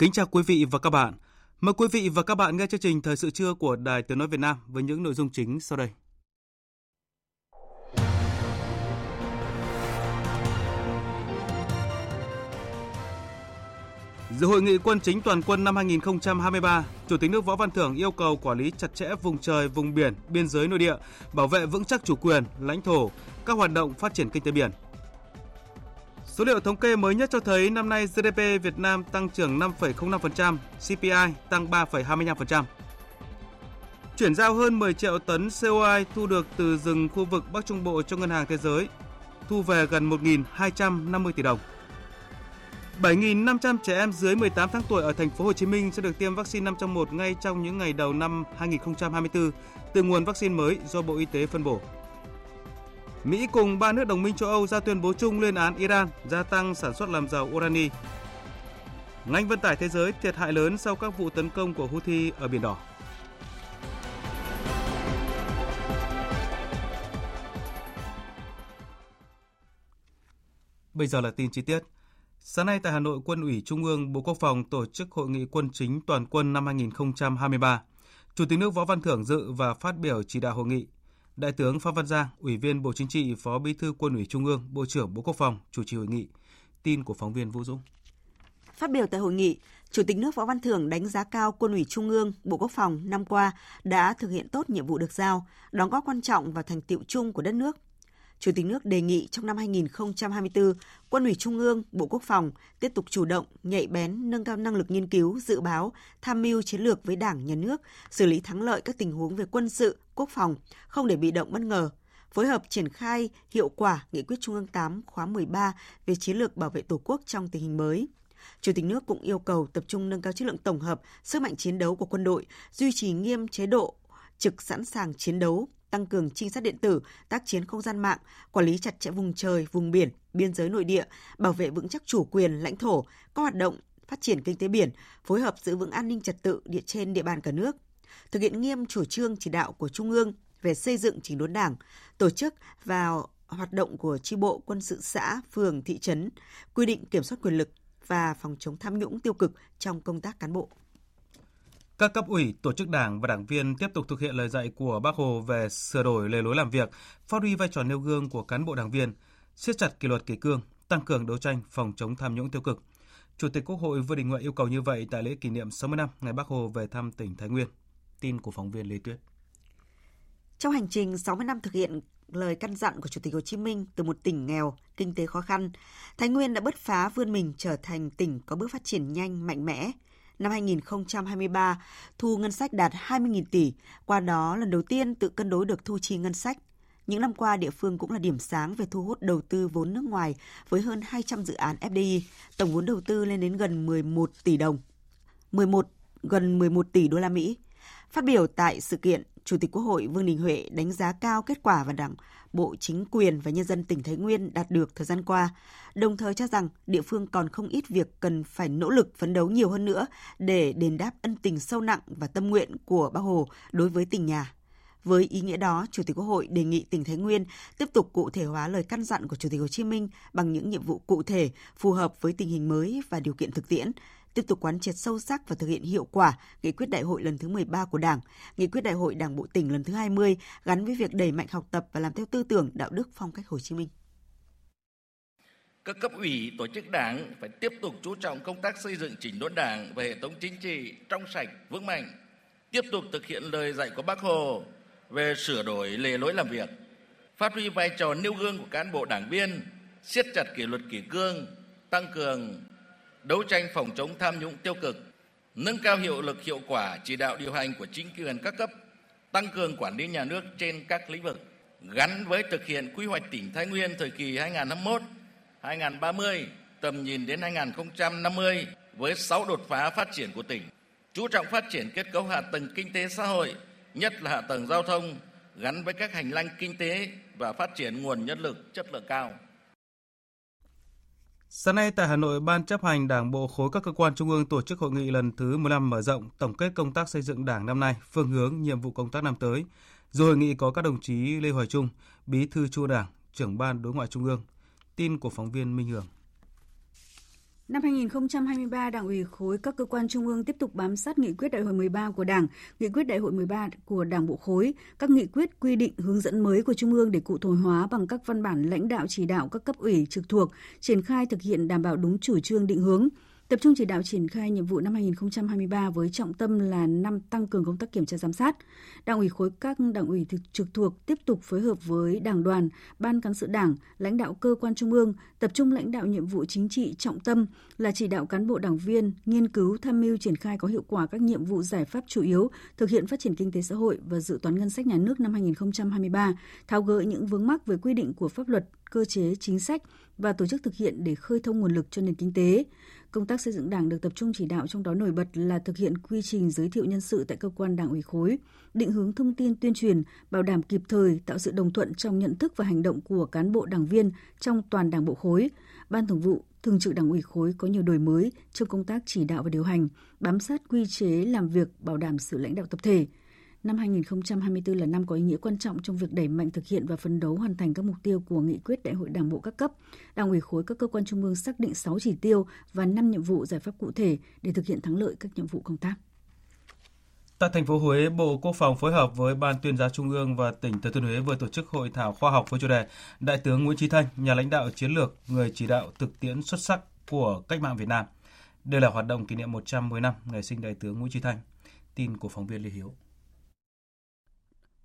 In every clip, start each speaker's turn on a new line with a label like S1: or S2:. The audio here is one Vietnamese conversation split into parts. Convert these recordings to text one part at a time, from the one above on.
S1: Kính chào quý vị và các bạn. Mời quý vị và các bạn nghe chương trình Thời sự trưa của Đài Tiếng Nói Việt Nam với những nội dung chính sau đây. Dự hội nghị quân chính toàn quân năm 2023, Chủ tịch nước Võ Văn Thưởng yêu cầu quản lý chặt chẽ vùng trời, vùng biển, biên giới nội địa, bảo vệ vững chắc chủ quyền, lãnh thổ, các hoạt động phát triển kinh tế biển – Số liệu thống kê mới nhất cho thấy năm nay GDP Việt Nam tăng trưởng 5,05%, CPI tăng 3,25%. Chuyển giao hơn 10 triệu tấn CO2 thu được từ rừng khu vực Bắc Trung Bộ cho Ngân hàng Thế giới, thu về gần 1.250 tỷ đồng. 7.500 trẻ em dưới 18 tháng tuổi ở thành phố Hồ Chí Minh sẽ được tiêm vaccine 5 trong 1 ngay trong những ngày đầu năm 2024 từ nguồn vaccine mới do Bộ Y tế phân bổ. Mỹ cùng ba nước đồng minh châu Âu ra tuyên bố chung lên án Iran gia tăng sản xuất làm dầu urani. Ngành vận tải thế giới thiệt hại lớn sau các vụ tấn công của Houthi ở Biển Đỏ. Bây giờ là tin chi tiết. Sáng nay tại Hà Nội, Quân ủy Trung ương Bộ Quốc phòng tổ chức hội nghị quân chính toàn quân năm 2023. Chủ tịch nước Võ Văn Thưởng dự và phát biểu chỉ đạo hội nghị. Đại tướng Phan Văn Giang, Ủy viên Bộ Chính trị, Phó Bí thư Quân ủy Trung ương, Bộ trưởng Bộ Quốc phòng chủ trì hội nghị. Tin của phóng viên Vũ Dũng.
S2: Phát biểu tại hội nghị, Chủ tịch nước Võ Văn Thưởng đánh giá cao Quân ủy Trung ương, Bộ Quốc phòng năm qua đã thực hiện tốt nhiệm vụ được giao, đóng góp quan trọng vào thành tiệu chung của đất nước Chủ tịch nước đề nghị trong năm 2024, Quân ủy Trung ương, Bộ Quốc phòng tiếp tục chủ động, nhạy bén, nâng cao năng lực nghiên cứu, dự báo, tham mưu chiến lược với Đảng, Nhà nước, xử lý thắng lợi các tình huống về quân sự, quốc phòng, không để bị động bất ngờ, phối hợp triển khai hiệu quả Nghị quyết Trung ương 8 khóa 13 về chiến lược bảo vệ Tổ quốc trong tình hình mới. Chủ tịch nước cũng yêu cầu tập trung nâng cao chất lượng tổng hợp, sức mạnh chiến đấu của quân đội, duy trì nghiêm chế độ trực sẵn sàng chiến đấu, tăng cường trinh sát điện tử, tác chiến không gian mạng, quản lý chặt chẽ vùng trời, vùng biển, biên giới nội địa, bảo vệ vững chắc chủ quyền, lãnh thổ, các hoạt động phát triển kinh tế biển, phối hợp giữ vững an ninh trật tự địa trên địa bàn cả nước. Thực hiện nghiêm chủ trương chỉ đạo của Trung ương về xây dựng chỉnh đốn Đảng, tổ chức vào hoạt động của chi bộ quân sự xã, phường, thị trấn, quy định kiểm soát quyền lực và phòng chống tham nhũng tiêu cực trong công tác cán bộ.
S1: Các cấp ủy, tổ chức đảng và đảng viên tiếp tục thực hiện lời dạy của Bác Hồ về sửa đổi lề lối làm việc, phát huy vai trò nêu gương của cán bộ đảng viên, siết chặt kỷ luật kỷ cương, tăng cường đấu tranh phòng chống tham nhũng tiêu cực. Chủ tịch Quốc hội Vương Đình Huệ yêu cầu như vậy tại lễ kỷ niệm 60 năm ngày Bác Hồ về thăm tỉnh Thái Nguyên. Tin của phóng viên Lê Tuyết.
S2: Trong hành trình 60 năm thực hiện lời căn dặn của Chủ tịch Hồ Chí Minh từ một tỉnh nghèo, kinh tế khó khăn, Thái Nguyên đã bứt phá vươn mình trở thành tỉnh có bước phát triển nhanh, mạnh mẽ, năm 2023, thu ngân sách đạt 20.000 tỷ, qua đó lần đầu tiên tự cân đối được thu chi ngân sách. Những năm qua, địa phương cũng là điểm sáng về thu hút đầu tư vốn nước ngoài với hơn 200 dự án FDI, tổng vốn đầu tư lên đến gần 11 tỷ đồng. 11 gần 11 tỷ đô la Mỹ. Phát biểu tại sự kiện, Chủ tịch Quốc hội Vương Đình Huệ đánh giá cao kết quả và Đảng, Bộ Chính quyền và nhân dân tỉnh Thái Nguyên đạt được thời gian qua, đồng thời cho rằng địa phương còn không ít việc cần phải nỗ lực phấn đấu nhiều hơn nữa để đền đáp ân tình sâu nặng và tâm nguyện của Bác Hồ đối với tỉnh nhà. Với ý nghĩa đó, Chủ tịch Quốc hội đề nghị tỉnh Thái Nguyên tiếp tục cụ thể hóa lời căn dặn của Chủ tịch Hồ Chí Minh bằng những nhiệm vụ cụ thể phù hợp với tình hình mới và điều kiện thực tiễn, tiếp tục quán triệt sâu sắc và thực hiện hiệu quả nghị quyết đại hội lần thứ 13 của Đảng, nghị quyết đại hội Đảng bộ tỉnh lần thứ 20 gắn với việc đẩy mạnh học tập và làm theo tư tưởng đạo đức phong cách Hồ Chí Minh.
S3: Các cấp ủy, tổ chức đảng phải tiếp tục chú trọng công tác xây dựng chỉnh đốn đảng và hệ thống chính trị trong sạch, vững mạnh, tiếp tục thực hiện lời dạy của Bác Hồ về sửa đổi lề lối làm việc, phát huy vai trò nêu gương của cán bộ đảng viên, siết chặt kỷ luật kỷ cương, tăng cường đấu tranh phòng chống tham nhũng tiêu cực, nâng cao hiệu lực hiệu quả chỉ đạo điều hành của chính quyền các cấp, tăng cường quản lý nhà nước trên các lĩnh vực, gắn với thực hiện quy hoạch tỉnh Thái Nguyên thời kỳ 2021-2030, tầm nhìn đến 2050 với 6 đột phá phát triển của tỉnh, chú trọng phát triển kết cấu hạ tầng kinh tế xã hội, nhất là hạ tầng giao thông, gắn với các hành lang kinh tế và phát triển nguồn nhân lực chất lượng cao.
S1: Sáng nay tại Hà Nội, Ban chấp hành Đảng bộ khối các cơ quan trung ương tổ chức hội nghị lần thứ 15 mở rộng tổng kết công tác xây dựng Đảng năm nay, phương hướng, nhiệm vụ công tác năm tới. Dù hội nghị có các đồng chí Lê Hoài Trung, Bí thư Trung Đảng, trưởng ban đối ngoại trung ương. Tin của phóng viên Minh Hường.
S4: Năm 2023, Đảng ủy khối các cơ quan trung ương tiếp tục bám sát nghị quyết đại hội 13 của Đảng, nghị quyết đại hội 13 của Đảng bộ khối, các nghị quyết quy định hướng dẫn mới của Trung ương để cụ thể hóa bằng các văn bản lãnh đạo chỉ đạo các cấp ủy trực thuộc, triển khai thực hiện đảm bảo đúng chủ trương định hướng, tập trung chỉ đạo triển khai nhiệm vụ năm 2023 với trọng tâm là năm tăng cường công tác kiểm tra giám sát. Đảng ủy khối các đảng ủy thực trực thuộc tiếp tục phối hợp với Đảng đoàn, Ban cán sự Đảng, lãnh đạo cơ quan trung ương tập trung lãnh đạo nhiệm vụ chính trị trọng tâm là chỉ đạo cán bộ đảng viên nghiên cứu tham mưu triển khai có hiệu quả các nhiệm vụ giải pháp chủ yếu thực hiện phát triển kinh tế xã hội và dự toán ngân sách nhà nước năm 2023, tháo gỡ những vướng mắc về quy định của pháp luật, cơ chế, chính sách và tổ chức thực hiện để khơi thông nguồn lực cho nền kinh tế. Công tác xây dựng Đảng được tập trung chỉ đạo trong đó nổi bật là thực hiện quy trình giới thiệu nhân sự tại cơ quan Đảng ủy khối, định hướng thông tin tuyên truyền, bảo đảm kịp thời tạo sự đồng thuận trong nhận thức và hành động của cán bộ đảng viên trong toàn Đảng bộ khối. Ban Thường vụ, Thường trực Đảng ủy khối có nhiều đổi mới trong công tác chỉ đạo và điều hành, bám sát quy chế làm việc bảo đảm sự lãnh đạo tập thể. Năm 2024 là năm có ý nghĩa quan trọng trong việc đẩy mạnh thực hiện và phấn đấu hoàn thành các mục tiêu của nghị quyết Đại hội Đảng bộ các cấp. Đảng ủy khối các cơ quan trung ương xác định 6 chỉ tiêu và 5 nhiệm vụ giải pháp cụ thể để thực hiện thắng lợi các nhiệm vụ công tác.
S1: Tại thành phố Huế, Bộ Quốc phòng phối hợp với Ban tuyên giáo Trung ương và tỉnh Thừa Thiên Huế vừa tổ chức hội thảo khoa học với chủ đề Đại tướng Nguyễn Chí Thanh, nhà lãnh đạo chiến lược, người chỉ đạo thực tiễn xuất sắc của cách mạng Việt Nam. Đây là hoạt động kỷ niệm 110 năm ngày sinh Đại tướng Nguyễn Chí Thanh. Tin của phóng viên Lê Hiếu.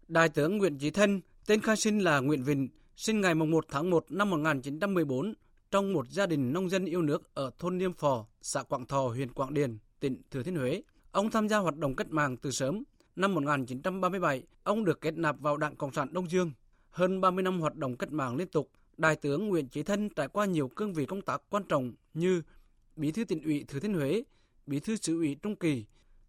S5: Đại tướng Nguyễn Chí Thanh, tên khai sinh là Nguyễn Vịnh, sinh ngày 1 tháng 1 năm 1914 trong một gia đình nông dân yêu nước ở thôn Niêm Phò, xã Quảng Thọ, huyện Quảng Điền, tỉnh Thừa Thiên Huế. Ông tham gia hoạt động cách mạng từ sớm. Năm 1937, ông được kết nạp vào Đảng Cộng sản Đông Dương. Hơn 30 năm hoạt động cách mạng liên tục, Đại tướng Nguyễn Chí Thanh trải qua nhiều cương vị công tác quan trọng như Bí thư tỉnh ủy Thừa Thiên Huế, Bí thư xứ ủy Trung Kỳ,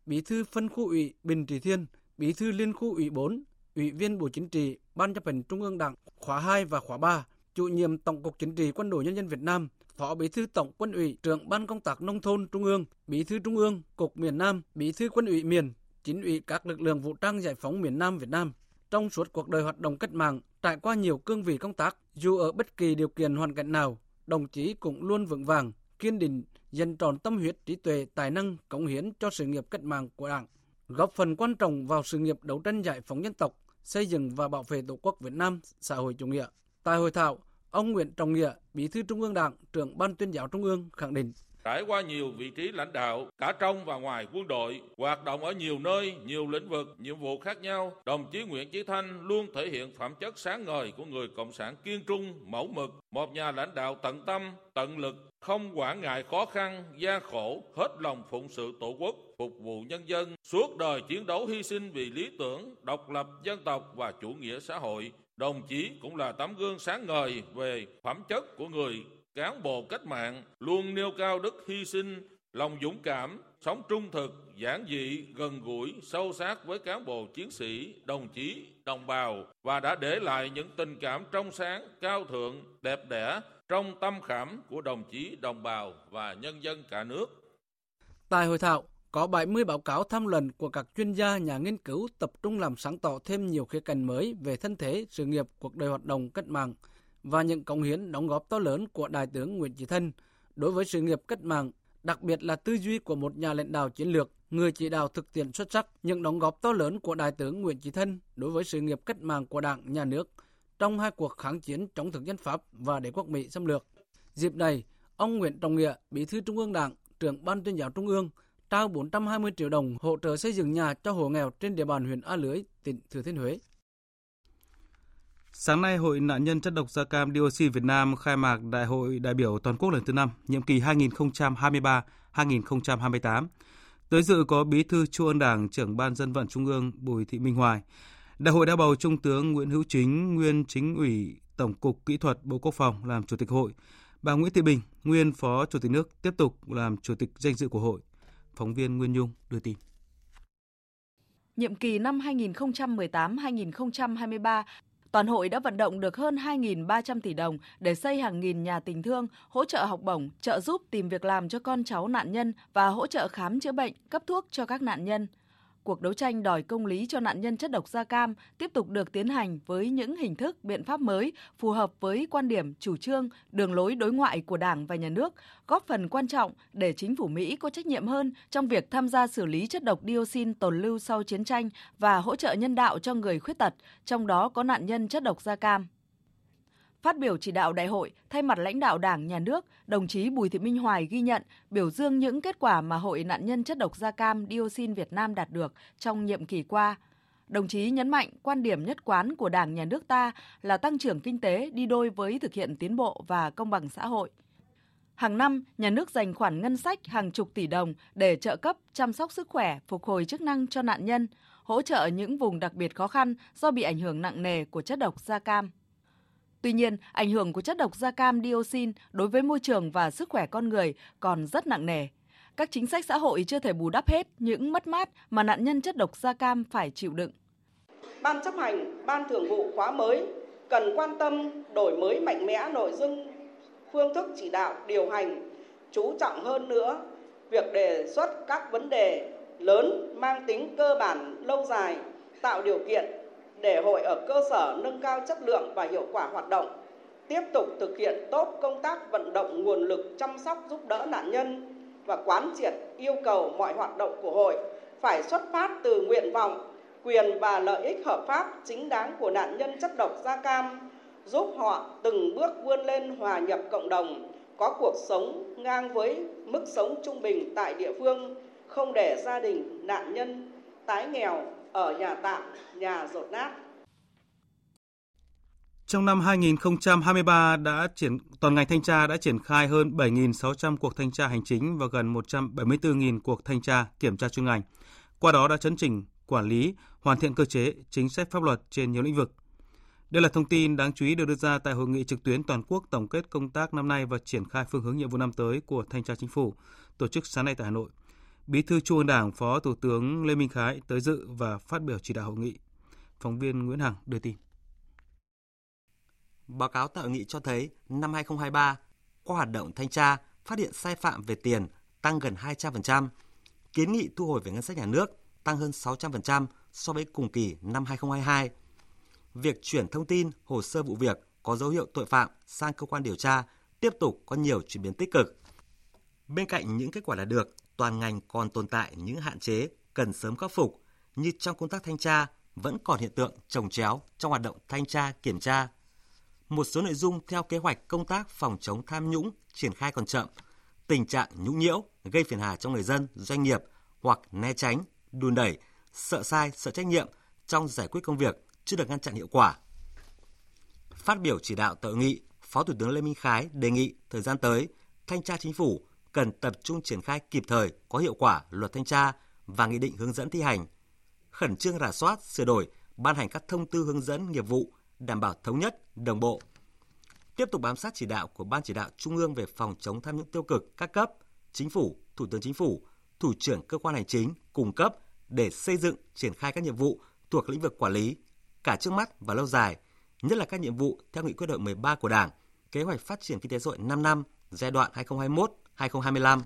S5: Bí thư phân khu ủy Bình Trị Thiên, Bí thư liên khu ủy 4, Ủy viên Bộ Chính trị, Ban chấp hành Trung ương Đảng khóa 2 và khóa 3, chủ nhiệm Tổng cục Chính trị Quân đội Nhân dân Việt Nam, Phó Bí thư Tổng Quân ủy, trưởng Ban công tác nông thôn Trung ương, Bí thư Trung ương, Cục miền Nam, Bí thư Quân ủy miền, chính ủy các lực lượng vũ trang giải phóng miền Nam Việt Nam. Trong suốt cuộc đời hoạt động cách mạng, trải qua nhiều cương vị công tác, dù ở bất kỳ điều kiện hoàn cảnh nào, đồng chí cũng luôn vững vàng, kiên định, dành tròn tâm huyết, trí tuệ, tài năng, cống hiến cho sự nghiệp cách mạng của Đảng, góp phần quan trọng vào sự nghiệp đấu tranh giải phóng dân tộc, xây dựng và bảo vệ Tổ quốc Việt Nam xã hội chủ nghĩa. Tại hội thảo, ông Nguyễn Trọng Nghĩa, Bí thư Trung ương Đảng, trưởng Ban tuyên giáo Trung ương khẳng định
S6: trải qua nhiều vị trí lãnh đạo cả trong và ngoài quân đội, hoạt động ở nhiều nơi, nhiều lĩnh vực, nhiệm vụ khác nhau, đồng chí Nguyễn Chí Thanh luôn thể hiện phẩm chất sáng ngời của người cộng sản kiên trung, mẫu mực, một nhà lãnh đạo tận tâm, tận lực, không quản ngại khó khăn, gian khổ, hết lòng phụng sự tổ quốc, phục vụ nhân dân, suốt đời chiến đấu hy sinh vì lý tưởng, độc lập dân tộc và chủ nghĩa xã hội. Đồng chí cũng là tấm gương sáng ngời về phẩm chất của người cán bộ cách mạng luôn nêu cao đức hy sinh, lòng dũng cảm, sống trung thực, giản dị, gần gũi, sâu sát với cán bộ chiến sĩ, đồng chí, đồng bào và đã để lại những tình cảm trong sáng, cao thượng, đẹp đẽ trong tâm khảm của đồng chí, đồng bào và nhân dân cả nước.
S5: Tại hội thảo, có 70 báo cáo tham luận của các chuyên gia nhà nghiên cứu tập trung làm sáng tỏ thêm nhiều khía cạnh mới về thân thế, sự nghiệp, cuộc đời hoạt động cách mạng và những công hiến đóng góp to lớn của Đại tướng Nguyễn Chí Thanh đối với sự nghiệp cách mạng, đặc biệt là tư duy của một nhà lãnh đạo chiến lược, người chỉ đạo thực tiễn xuất sắc, những đóng góp to lớn của Đại tướng Nguyễn Chí Thanh đối với sự nghiệp cách mạng của Đảng, Nhà nước trong hai cuộc kháng chiến chống thực dân Pháp và đế quốc Mỹ xâm lược. Dịp này, ông Nguyễn Trọng Nghĩa, Bí thư Trung ương Đảng, trưởng Ban tuyên giáo Trung ương, trao 420 triệu đồng hỗ trợ xây dựng nhà cho hộ nghèo trên địa bàn huyện A Lưới, tỉnh Thừa Thiên Huế.
S1: Sáng nay, Hội nạn nhân chất độc da cam dioxin Việt Nam khai mạc Đại hội đại biểu toàn quốc lần thứ 5, nhiệm kỳ 2023-2028. Tới dự có Bí thư Trung ương Đảng, trưởng Ban dân vận Trung ương Bùi Thị Minh Hoài. Đại hội đã bầu Trung tướng Nguyễn Hữu Chính, nguyên chính ủy Tổng cục Kỹ thuật Bộ Quốc phòng làm Chủ tịch Hội. Bà Nguyễn Thị Bình, nguyên Phó Chủ tịch nước tiếp tục làm Chủ tịch danh dự của Hội. Phóng viên Nguyên Nhung đưa tin.
S7: Nhiệm kỳ năm 2018-2023, Toàn hội đã vận động được hơn 2.300 tỷ đồng để xây hàng nghìn nhà tình thương, hỗ trợ học bổng, trợ giúp tìm việc làm cho con cháu nạn nhân và hỗ trợ khám chữa bệnh, cấp thuốc cho các nạn nhân cuộc đấu tranh đòi công lý cho nạn nhân chất độc da cam tiếp tục được tiến hành với những hình thức, biện pháp mới phù hợp với quan điểm, chủ trương, đường lối đối ngoại của Đảng và Nhà nước, góp phần quan trọng để chính phủ Mỹ có trách nhiệm hơn trong việc tham gia xử lý chất độc dioxin tồn lưu sau chiến tranh và hỗ trợ nhân đạo cho người khuyết tật, trong đó có nạn nhân chất độc da cam. Phát biểu chỉ đạo đại hội, thay mặt lãnh đạo Đảng, Nhà nước, đồng chí Bùi Thị Minh Hoài ghi nhận, biểu dương những kết quả mà Hội nạn nhân chất độc da cam dioxin Việt Nam đạt được trong nhiệm kỳ qua. Đồng chí nhấn mạnh quan điểm nhất quán của Đảng, Nhà nước ta là tăng trưởng kinh tế đi đôi với thực hiện tiến bộ và công bằng xã hội. Hàng năm, nhà nước dành khoản ngân sách hàng chục tỷ đồng để trợ cấp, chăm sóc sức khỏe, phục hồi chức năng cho nạn nhân, hỗ trợ những vùng đặc biệt khó khăn do bị ảnh hưởng nặng nề của chất độc da cam. Tuy nhiên, ảnh hưởng của chất độc da cam dioxin đối với môi trường và sức khỏe con người còn rất nặng nề. Các chính sách xã hội chưa thể bù đắp hết những mất mát mà nạn nhân chất độc da cam phải chịu đựng.
S8: Ban chấp hành, ban thường vụ khóa mới cần quan tâm đổi mới mạnh mẽ nội dung, phương thức chỉ đạo, điều hành, chú trọng hơn nữa việc đề xuất các vấn đề lớn mang tính cơ bản lâu dài, tạo điều kiện để hội ở cơ sở nâng cao chất lượng và hiệu quả hoạt động, tiếp tục thực hiện tốt công tác vận động nguồn lực chăm sóc giúp đỡ nạn nhân và quán triệt yêu cầu mọi hoạt động của hội phải xuất phát từ nguyện vọng, quyền và lợi ích hợp pháp chính đáng của nạn nhân chất độc da cam, giúp họ từng bước vươn lên hòa nhập cộng đồng, có cuộc sống ngang với mức sống trung bình tại địa phương, không để gia đình nạn nhân tái nghèo ở nhà tạm, nhà rột nát.
S1: Trong năm 2023 đã triển toàn ngành thanh tra đã triển khai hơn 7.600 cuộc thanh tra hành chính và gần 174.000 cuộc thanh tra kiểm tra chuyên ngành. Qua đó đã chấn chỉnh, quản lý, hoàn thiện cơ chế, chính sách pháp luật trên nhiều lĩnh vực. Đây là thông tin đáng chú ý được đưa ra tại hội nghị trực tuyến toàn quốc tổng kết công tác năm nay và triển khai phương hướng nhiệm vụ năm tới của Thanh tra Chính phủ, tổ chức sáng nay tại Hà Nội. Bí thư Trung ương Đảng, Phó Thủ tướng Lê Minh Khái tới dự và phát biểu chỉ đạo hội nghị. Phóng viên Nguyễn Hằng đưa tin.
S9: Báo cáo tại hội nghị cho thấy năm 2023, qua hoạt động thanh tra, phát hiện sai phạm về tiền tăng gần 200%, kiến nghị thu hồi về ngân sách nhà nước tăng hơn 600% so với cùng kỳ năm 2022. Việc chuyển thông tin, hồ sơ vụ việc có dấu hiệu tội phạm sang cơ quan điều tra tiếp tục có nhiều chuyển biến tích cực. Bên cạnh những kết quả đạt được, toàn ngành còn tồn tại những hạn chế cần sớm khắc phục như trong công tác thanh tra vẫn còn hiện tượng trồng chéo trong hoạt động thanh tra kiểm tra. Một số nội dung theo kế hoạch công tác phòng chống tham nhũng triển khai còn chậm, tình trạng nhũng nhiễu gây phiền hà cho người dân, doanh nghiệp hoặc né tránh, đùn đẩy, sợ sai, sợ trách nhiệm trong giải quyết công việc chưa được ngăn chặn hiệu quả. Phát biểu chỉ đạo tại nghị, Phó Thủ tướng Lê Minh Khái đề nghị thời gian tới, thanh tra chính phủ cần tập trung triển khai kịp thời, có hiệu quả luật thanh tra và nghị định hướng dẫn thi hành, khẩn trương rà soát, sửa đổi, ban hành các thông tư hướng dẫn nghiệp vụ đảm bảo thống nhất, đồng bộ. Tiếp tục bám sát chỉ đạo của Ban chỉ đạo Trung ương về phòng chống tham nhũng tiêu cực các cấp, Chính phủ, Thủ tướng Chính phủ, Thủ trưởng cơ quan hành chính cung cấp để xây dựng, triển khai các nhiệm vụ thuộc lĩnh vực quản lý, cả trước mắt và lâu dài, nhất là các nhiệm vụ theo nghị quyết đại 13 của Đảng, kế hoạch phát triển kinh tế xã hội 5 năm giai đoạn 2025,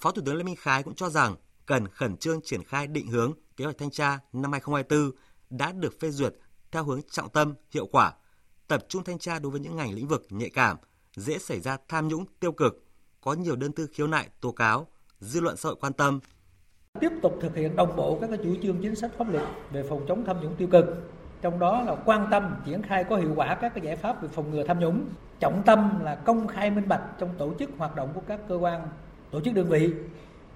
S9: Phó Thủ tướng Lê Minh Khái cũng cho rằng cần khẩn trương triển khai định hướng kế hoạch thanh tra năm 2024 đã được phê duyệt theo hướng trọng tâm, hiệu quả, tập trung thanh tra đối với những ngành lĩnh vực nhạy cảm, dễ xảy ra tham nhũng tiêu cực, có nhiều đơn thư khiếu nại, tố cáo, dư luận xã hội quan tâm.
S10: Tiếp tục thực hiện đồng bộ các chủ trương chính sách pháp luật về phòng chống tham nhũng tiêu cực, trong đó là quan tâm triển khai có hiệu quả các cái giải pháp về phòng ngừa tham nhũng, trọng tâm là công khai minh bạch trong tổ chức hoạt động của các cơ quan, tổ chức đơn vị,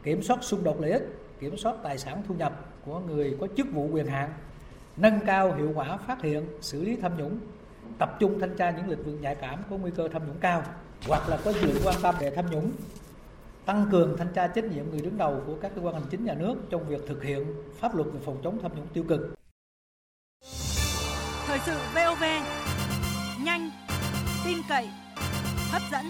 S10: kiểm soát xung đột lợi ích, kiểm soát tài sản thu nhập của người có chức vụ quyền hạn, nâng cao hiệu quả phát hiện, xử lý tham nhũng, tập trung thanh tra những lĩnh vực nhạy cảm có nguy cơ tham nhũng cao hoặc là có sự quan tâm về tham nhũng tăng cường thanh tra trách nhiệm người đứng đầu của các cơ quan hành chính nhà nước trong việc thực hiện pháp luật về phòng chống tham nhũng tiêu cực.
S11: Thời sự VOV nhanh, tin cậy, hấp dẫn.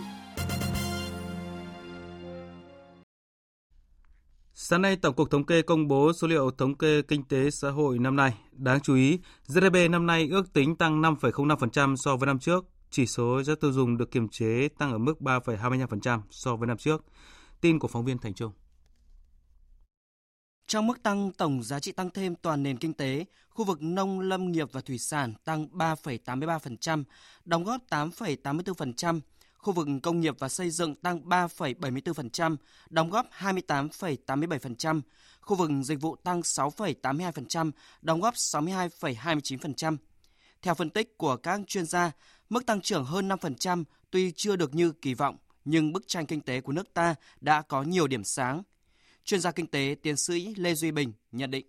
S1: Sáng nay, Tổng cục Thống kê công bố số liệu thống kê kinh tế xã hội năm nay. Đáng chú ý, GDP năm nay ước tính tăng 5,05% so với năm trước. Chỉ số giá tiêu dùng được kiềm chế tăng ở mức 3,25% so với năm trước. Tin của phóng viên Thành Trung.
S12: Trong mức tăng tổng giá trị tăng thêm toàn nền kinh tế, khu vực nông lâm nghiệp và thủy sản tăng 3,83%, đóng góp 8,84%, khu vực công nghiệp và xây dựng tăng 3,74%, đóng góp 28,87%, khu vực dịch vụ tăng 6,82%, đóng góp 62,29%. Theo phân tích của các chuyên gia, mức tăng trưởng hơn 5% tuy chưa được như kỳ vọng, nhưng bức tranh kinh tế của nước ta đã có nhiều điểm sáng. Chuyên gia kinh tế tiến sĩ Lê Duy Bình nhận định.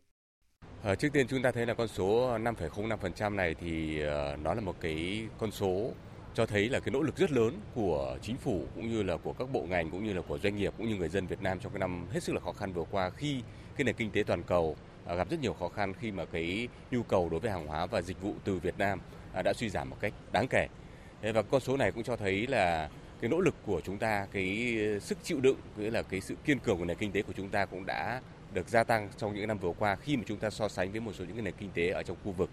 S13: À, trước tiên chúng ta thấy là con số 5,05% này thì uh, nó là một cái con số cho thấy là cái nỗ lực rất lớn của chính phủ cũng như là của các bộ ngành cũng như là của doanh nghiệp cũng như người dân Việt Nam trong cái năm hết sức là khó khăn vừa qua khi cái nền kinh tế toàn cầu uh, gặp rất nhiều khó khăn khi mà cái nhu cầu đối với hàng hóa và dịch vụ từ Việt Nam uh, đã suy giảm một cách đáng kể. Và con số này cũng cho thấy là cái nỗ lực của chúng ta, cái sức chịu đựng, nghĩa là cái sự kiên cường của nền kinh tế của chúng ta cũng đã được gia tăng trong những năm vừa qua khi mà chúng ta so sánh với một số những nền kinh tế ở trong khu vực.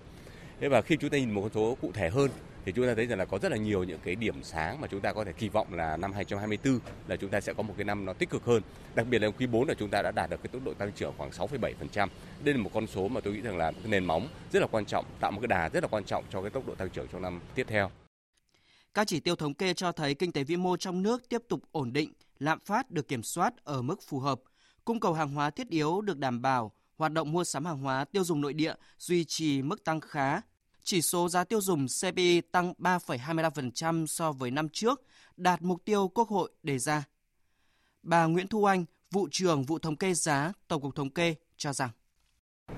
S13: Thế và khi chúng ta nhìn một con số cụ thể hơn thì chúng ta thấy rằng là có rất là nhiều những cái điểm sáng mà chúng ta có thể kỳ vọng là năm 2024 là chúng ta sẽ có một cái năm nó tích cực hơn. Đặc biệt là quý 4 là chúng ta đã đạt được cái tốc độ tăng trưởng khoảng 6,7%. Đây là một con số mà tôi nghĩ rằng là cái nền móng rất là quan trọng, tạo một cái đà rất là quan trọng cho cái tốc độ tăng trưởng trong năm tiếp theo.
S12: Các chỉ tiêu thống kê cho thấy kinh tế vĩ mô trong nước tiếp tục ổn định, lạm phát được kiểm soát ở mức phù hợp, cung cầu hàng hóa thiết yếu được đảm bảo, hoạt động mua sắm hàng hóa tiêu dùng nội địa duy trì mức tăng khá. Chỉ số giá tiêu dùng CPI tăng 3,25% so với năm trước, đạt mục tiêu Quốc hội đề ra. Bà Nguyễn Thu Anh, vụ trưởng vụ thống kê giá Tổng cục Thống kê cho rằng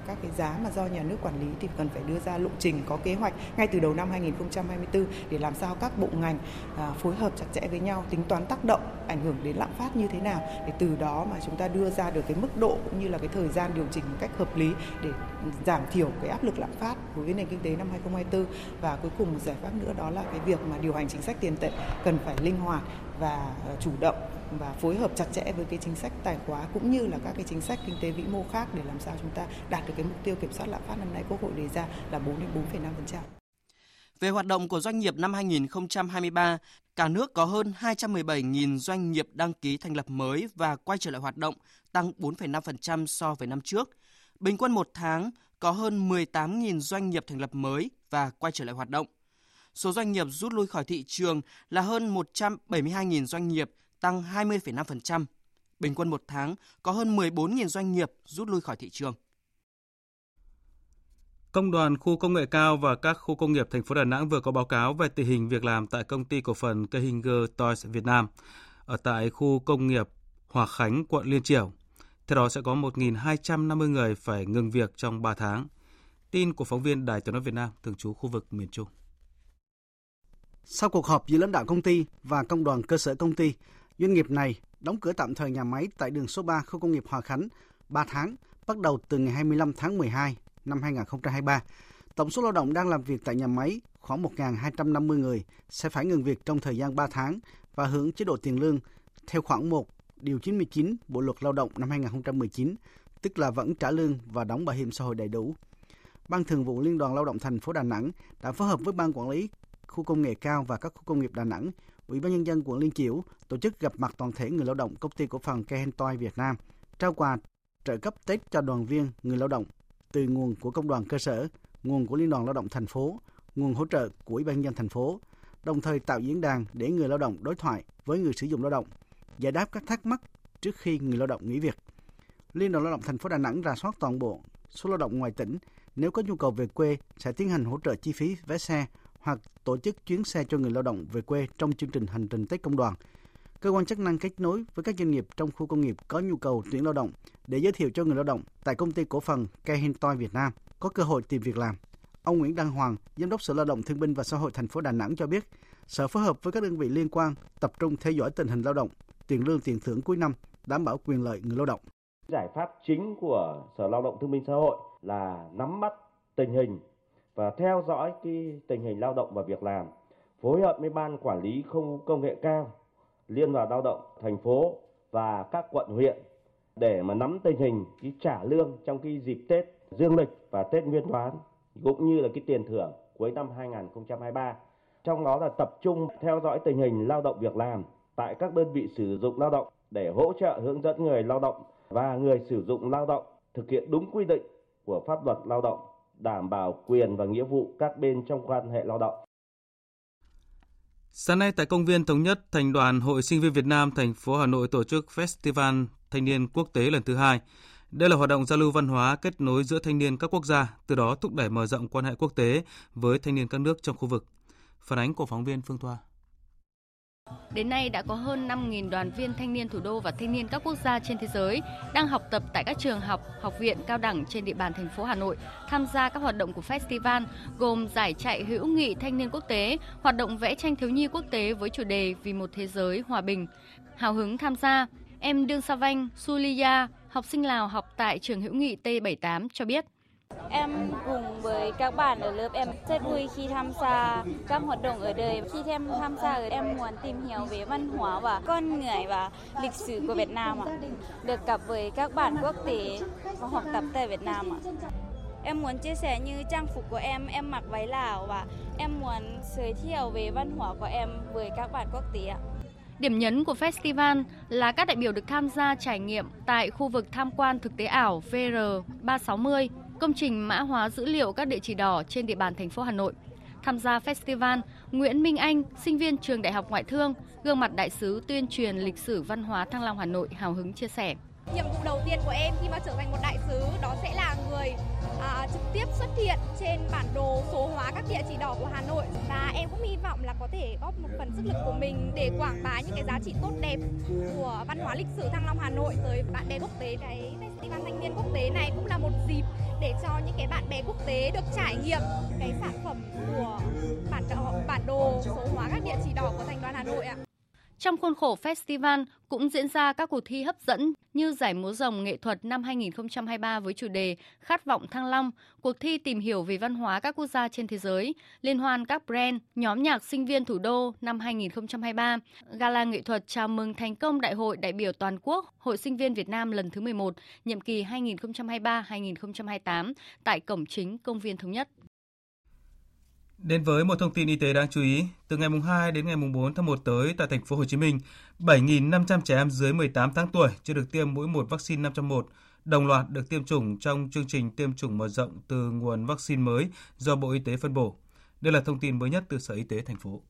S14: các cái giá mà do nhà nước quản lý thì cần phải đưa ra lộ trình, có kế hoạch ngay từ đầu năm 2024 để làm sao các bộ ngành à, phối hợp chặt chẽ với nhau, tính toán tác động, ảnh hưởng đến lạm phát như thế nào để từ đó mà chúng ta đưa ra được cái mức độ cũng như là cái thời gian điều chỉnh một cách hợp lý để giảm thiểu cái áp lực lạm phát đối với nền kinh tế năm 2024 và cuối cùng một giải pháp nữa đó là cái việc mà điều hành chính sách tiền tệ cần phải linh hoạt và à, chủ động và phối hợp chặt chẽ với cái chính sách tài khóa cũng như là các cái chính sách kinh tế vĩ mô khác để làm sao chúng ta đạt được cái mục tiêu kiểm soát lạm phát năm nay Quốc hội đề ra là 4 đến 4,5%.
S12: Về hoạt động của doanh nghiệp năm 2023, cả nước có hơn 217.000 doanh nghiệp đăng ký thành lập mới và quay trở lại hoạt động, tăng 4,5% so với năm trước. Bình quân một tháng có hơn 18.000 doanh nghiệp thành lập mới và quay trở lại hoạt động. Số doanh nghiệp rút lui khỏi thị trường là hơn 172.000 doanh nghiệp, tăng 20,5%. Bình quân một tháng có hơn 14.000 doanh nghiệp rút lui khỏi thị trường.
S1: Công đoàn khu công nghệ cao và các khu công nghiệp thành phố Đà Nẵng vừa có báo cáo về tình hình việc làm tại công ty cổ phần Kehinger Toys Việt Nam ở tại khu công nghiệp Hòa Khánh, quận Liên Triểu. Theo đó sẽ có 1.250 người phải ngừng việc trong 3 tháng. Tin của phóng viên Đài Tiếng nói Việt Nam thường trú khu vực miền Trung.
S15: Sau cuộc họp giữa lãnh đạo công ty và công đoàn cơ sở công ty, doanh nghiệp này đóng cửa tạm thời nhà máy tại đường số 3 khu công nghiệp Hòa Khánh 3 tháng, bắt đầu từ ngày 25 tháng 12 năm 2023. Tổng số lao động đang làm việc tại nhà máy khoảng 1.250 người sẽ phải ngừng việc trong thời gian 3 tháng và hưởng chế độ tiền lương theo khoản 1 điều 99 Bộ luật Lao động năm 2019, tức là vẫn trả lương và đóng bảo hiểm xã hội đầy đủ. Ban Thường vụ Liên đoàn Lao động thành phố Đà Nẵng đã phối hợp với Ban Quản lý khu công nghệ cao và các khu công nghiệp Đà Nẵng, Ủy ban nhân dân quận Liên Chiểu tổ chức gặp mặt toàn thể người lao động công ty cổ phần Kehentoy Việt Nam, trao quà trợ cấp Tết cho đoàn viên người lao động từ nguồn của công đoàn cơ sở, nguồn của Liên đoàn Lao động thành phố, nguồn hỗ trợ của Ủy ban nhân dân thành phố, đồng thời tạo diễn đàn để người lao động đối thoại với người sử dụng lao động, giải đáp các thắc mắc trước khi người lao động nghỉ việc. Liên đoàn Lao động thành phố Đà Nẵng rà soát toàn bộ số lao động ngoài tỉnh, nếu có nhu cầu về quê sẽ tiến hành hỗ trợ chi phí vé xe hoặc tổ chức chuyến xe cho người lao động về quê trong chương trình hành trình Tết công đoàn. Cơ quan chức năng kết nối với các doanh nghiệp trong khu công nghiệp có nhu cầu tuyển lao động để giới thiệu cho người lao động tại công ty cổ phần Kehintoy Việt Nam có cơ hội tìm việc làm. Ông Nguyễn Đăng Hoàng, Giám đốc Sở Lao động Thương binh và Xã hội thành phố Đà Nẵng cho biết, Sở phối hợp với các đơn vị liên quan tập trung theo dõi tình hình lao động, tiền lương tiền thưởng cuối năm, đảm bảo quyền lợi người lao động.
S16: Giải pháp chính của Sở Lao động Thương binh Xã hội là nắm bắt tình hình và theo dõi cái tình hình lao động và việc làm, phối hợp với ban quản lý khu công nghệ cao, Liên đoàn Lao động thành phố và các quận huyện để mà nắm tình hình cái trả lương trong cái dịp Tết dương lịch và Tết Nguyên đán cũng như là cái tiền thưởng cuối năm 2023. Trong đó là tập trung theo dõi tình hình lao động việc làm tại các đơn vị sử dụng lao động để hỗ trợ hướng dẫn người lao động và người sử dụng lao động thực hiện đúng quy định của pháp luật lao động, đảm bảo quyền và nghĩa vụ các bên trong quan hệ lao động.
S1: Sáng nay tại công viên Thống nhất, Thành đoàn Hội Sinh viên Việt Nam thành phố Hà Nội tổ chức Festival Thanh niên Quốc tế lần thứ hai. Đây là hoạt động giao lưu văn hóa kết nối giữa thanh niên các quốc gia, từ đó thúc đẩy mở rộng quan hệ quốc tế với thanh niên các nước trong khu vực. Phản ánh của phóng viên Phương Thoa.
S17: Đến nay đã có hơn 5.000 đoàn viên thanh niên thủ đô và thanh niên các quốc gia trên thế giới đang học tập tại các trường học, học viện cao đẳng trên địa bàn thành phố Hà Nội tham gia các hoạt động của festival gồm giải chạy hữu nghị thanh niên quốc tế, hoạt động vẽ tranh thiếu nhi quốc tế với chủ đề Vì một thế giới hòa bình. Hào hứng tham gia, em Đương Sa Vanh, Suliya, học sinh Lào học tại trường hữu nghị T78 cho biết.
S18: Em cùng với các bạn ở lớp em rất vui khi tham gia các hoạt động ở đây. Khi em tham gia em muốn tìm hiểu về văn hóa và con người và lịch sử của Việt Nam ạ. Được gặp với các bạn quốc tế và học tập tại Việt Nam ạ. Em muốn chia sẻ như trang phục của em, em mặc váy Lào và em muốn giới thiệu về văn hóa của em với các bạn quốc tế ạ.
S17: Điểm nhấn của festival là các đại biểu được tham gia trải nghiệm tại khu vực tham quan thực tế ảo VR360 công trình mã hóa dữ liệu các địa chỉ đỏ trên địa bàn thành phố Hà Nội. Tham gia festival, Nguyễn Minh Anh, sinh viên trường Đại học Ngoại thương, gương mặt đại sứ tuyên truyền lịch sử văn hóa Thăng Long Hà Nội hào hứng chia sẻ.
S19: Nhiệm vụ đầu tiên của em khi mà trở thành một đại sứ đó sẽ là người à, trực tiếp xuất hiện trên bản đồ số hóa các địa chỉ đỏ của Hà Nội và em cũng hy vọng là có thể góp một phần sức lực của mình để quảng bá những cái giá trị tốt đẹp của văn hóa lịch sử Thăng Long Hà Nội tới bạn bè quốc tế. Cái festival thanh niên quốc tế này cũng là một dịp để cho những cái bạn bè quốc tế được trải nghiệm cái sản phẩm của bản đồ, bản đồ số hóa các địa chỉ đỏ của thành đoàn Hà Nội ạ.
S17: Trong khuôn khổ festival cũng diễn ra các cuộc thi hấp dẫn như giải múa rồng nghệ thuật năm 2023 với chủ đề Khát vọng Thăng Long, cuộc thi tìm hiểu về văn hóa các quốc gia trên thế giới, liên hoan các brand, nhóm nhạc sinh viên thủ đô năm 2023, gala nghệ thuật chào mừng thành công Đại hội đại biểu toàn quốc Hội sinh viên Việt Nam lần thứ 11, nhiệm kỳ 2023-2028 tại cổng chính công viên Thống nhất.
S1: Đến với một thông tin y tế đáng chú ý, từ ngày mùng 2 đến ngày mùng 4 tháng 1 tới tại thành phố Hồ Chí Minh, 7.500 trẻ em dưới 18 tháng tuổi chưa được tiêm mũi một vaccine 501 đồng loạt được tiêm chủng trong chương trình tiêm chủng mở rộng từ nguồn vaccine mới do Bộ Y tế phân bổ. Đây là thông tin mới nhất từ Sở Y tế thành phố.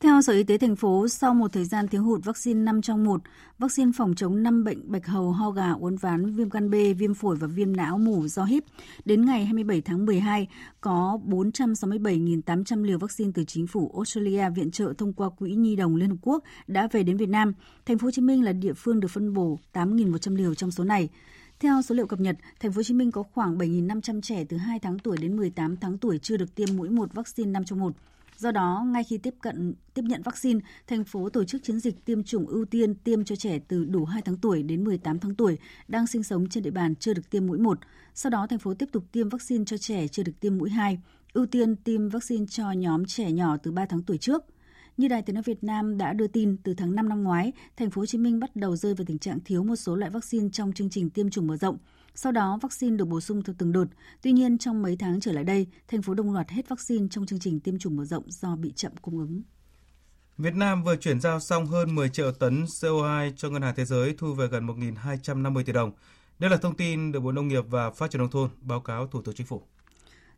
S4: Theo Sở Y tế thành phố, sau một thời gian thiếu hụt vaccine 5 trong 1, vaccine phòng chống 5 bệnh bạch hầu, ho gà, uốn ván, viêm gan B, viêm phổi và viêm não mủ do hít, đến ngày 27 tháng 12 có 467.800 liều vaccine từ chính phủ Australia viện trợ thông qua Quỹ Nhi đồng Liên Hợp Quốc đã về đến Việt Nam. Thành phố Hồ Chí Minh là địa phương được phân bổ 8.100 liều trong số này. Theo số liệu cập nhật, thành phố Hồ Chí Minh có khoảng 7.500 trẻ từ 2 tháng tuổi đến 18 tháng tuổi chưa được tiêm mũi một vaccine 5 trong 1. Do đó, ngay khi tiếp cận tiếp nhận vaccine, thành phố tổ chức chiến dịch tiêm chủng ưu tiên tiêm cho trẻ từ đủ 2 tháng tuổi đến 18 tháng tuổi đang sinh sống trên địa bàn chưa được tiêm mũi 1. Sau đó, thành phố tiếp tục tiêm vaccine cho trẻ chưa được tiêm mũi 2, ưu tiên tiêm vaccine cho nhóm trẻ nhỏ từ 3 tháng tuổi trước. Như Đài Tiếng nói Việt Nam đã đưa tin, từ tháng 5 năm ngoái, thành phố Hồ Chí Minh bắt đầu rơi vào tình trạng thiếu một số loại vaccine trong chương trình tiêm chủng mở rộng. Sau đó, vaccine được bổ sung theo từng đợt. Tuy nhiên, trong mấy tháng trở lại đây, thành phố đồng loạt hết vaccine trong chương trình tiêm chủng mở rộng do bị chậm cung ứng.
S1: Việt Nam vừa chuyển giao xong hơn 10 triệu tấn CO2 cho Ngân hàng Thế giới thu về gần 1.250 tỷ đồng. Đây là thông tin được Bộ Nông nghiệp và Phát triển Nông thôn báo cáo Thủ tướng Chính phủ.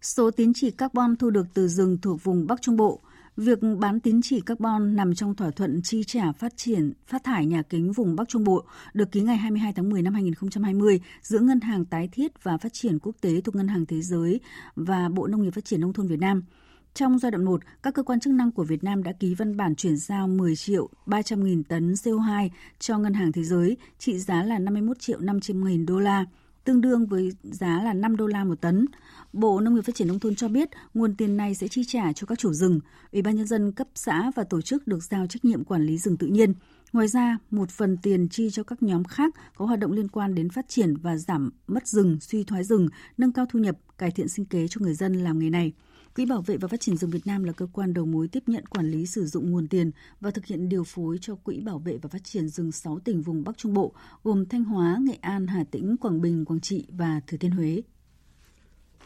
S4: Số tín chỉ carbon thu được từ rừng thuộc vùng Bắc Trung Bộ Việc bán tín chỉ carbon nằm trong thỏa thuận chi trả phát triển phát thải nhà kính vùng Bắc Trung Bộ được ký ngày 22 tháng 10 năm 2020 giữa Ngân hàng Tái thiết và Phát triển Quốc tế thuộc Ngân hàng Thế giới và Bộ Nông nghiệp Phát triển Nông thôn Việt Nam. Trong giai đoạn 1, các cơ quan chức năng của Việt Nam đã ký văn bản chuyển giao 10 triệu 300 nghìn tấn CO2 cho Ngân hàng Thế giới, trị giá là 51 triệu 500 nghìn đô la tương đương với giá là 5 đô la một tấn. Bộ Nông nghiệp Phát triển Nông thôn cho biết nguồn tiền này sẽ chi trả cho các chủ rừng. Ủy ban Nhân dân cấp xã và tổ chức được giao trách nhiệm quản lý rừng tự nhiên. Ngoài ra, một phần tiền chi cho các nhóm khác có hoạt động liên quan đến phát triển và giảm mất rừng, suy thoái rừng, nâng cao thu nhập, cải thiện sinh kế cho người dân làm nghề này. Quỹ bảo vệ và phát triển rừng Việt Nam là cơ quan đầu mối tiếp nhận quản lý sử dụng nguồn tiền và thực hiện điều phối cho Quỹ bảo vệ và phát triển rừng 6 tỉnh vùng Bắc Trung Bộ gồm Thanh Hóa, Nghệ An, Hà Tĩnh, Quảng Bình, Quảng Trị và Thừa Thiên Huế.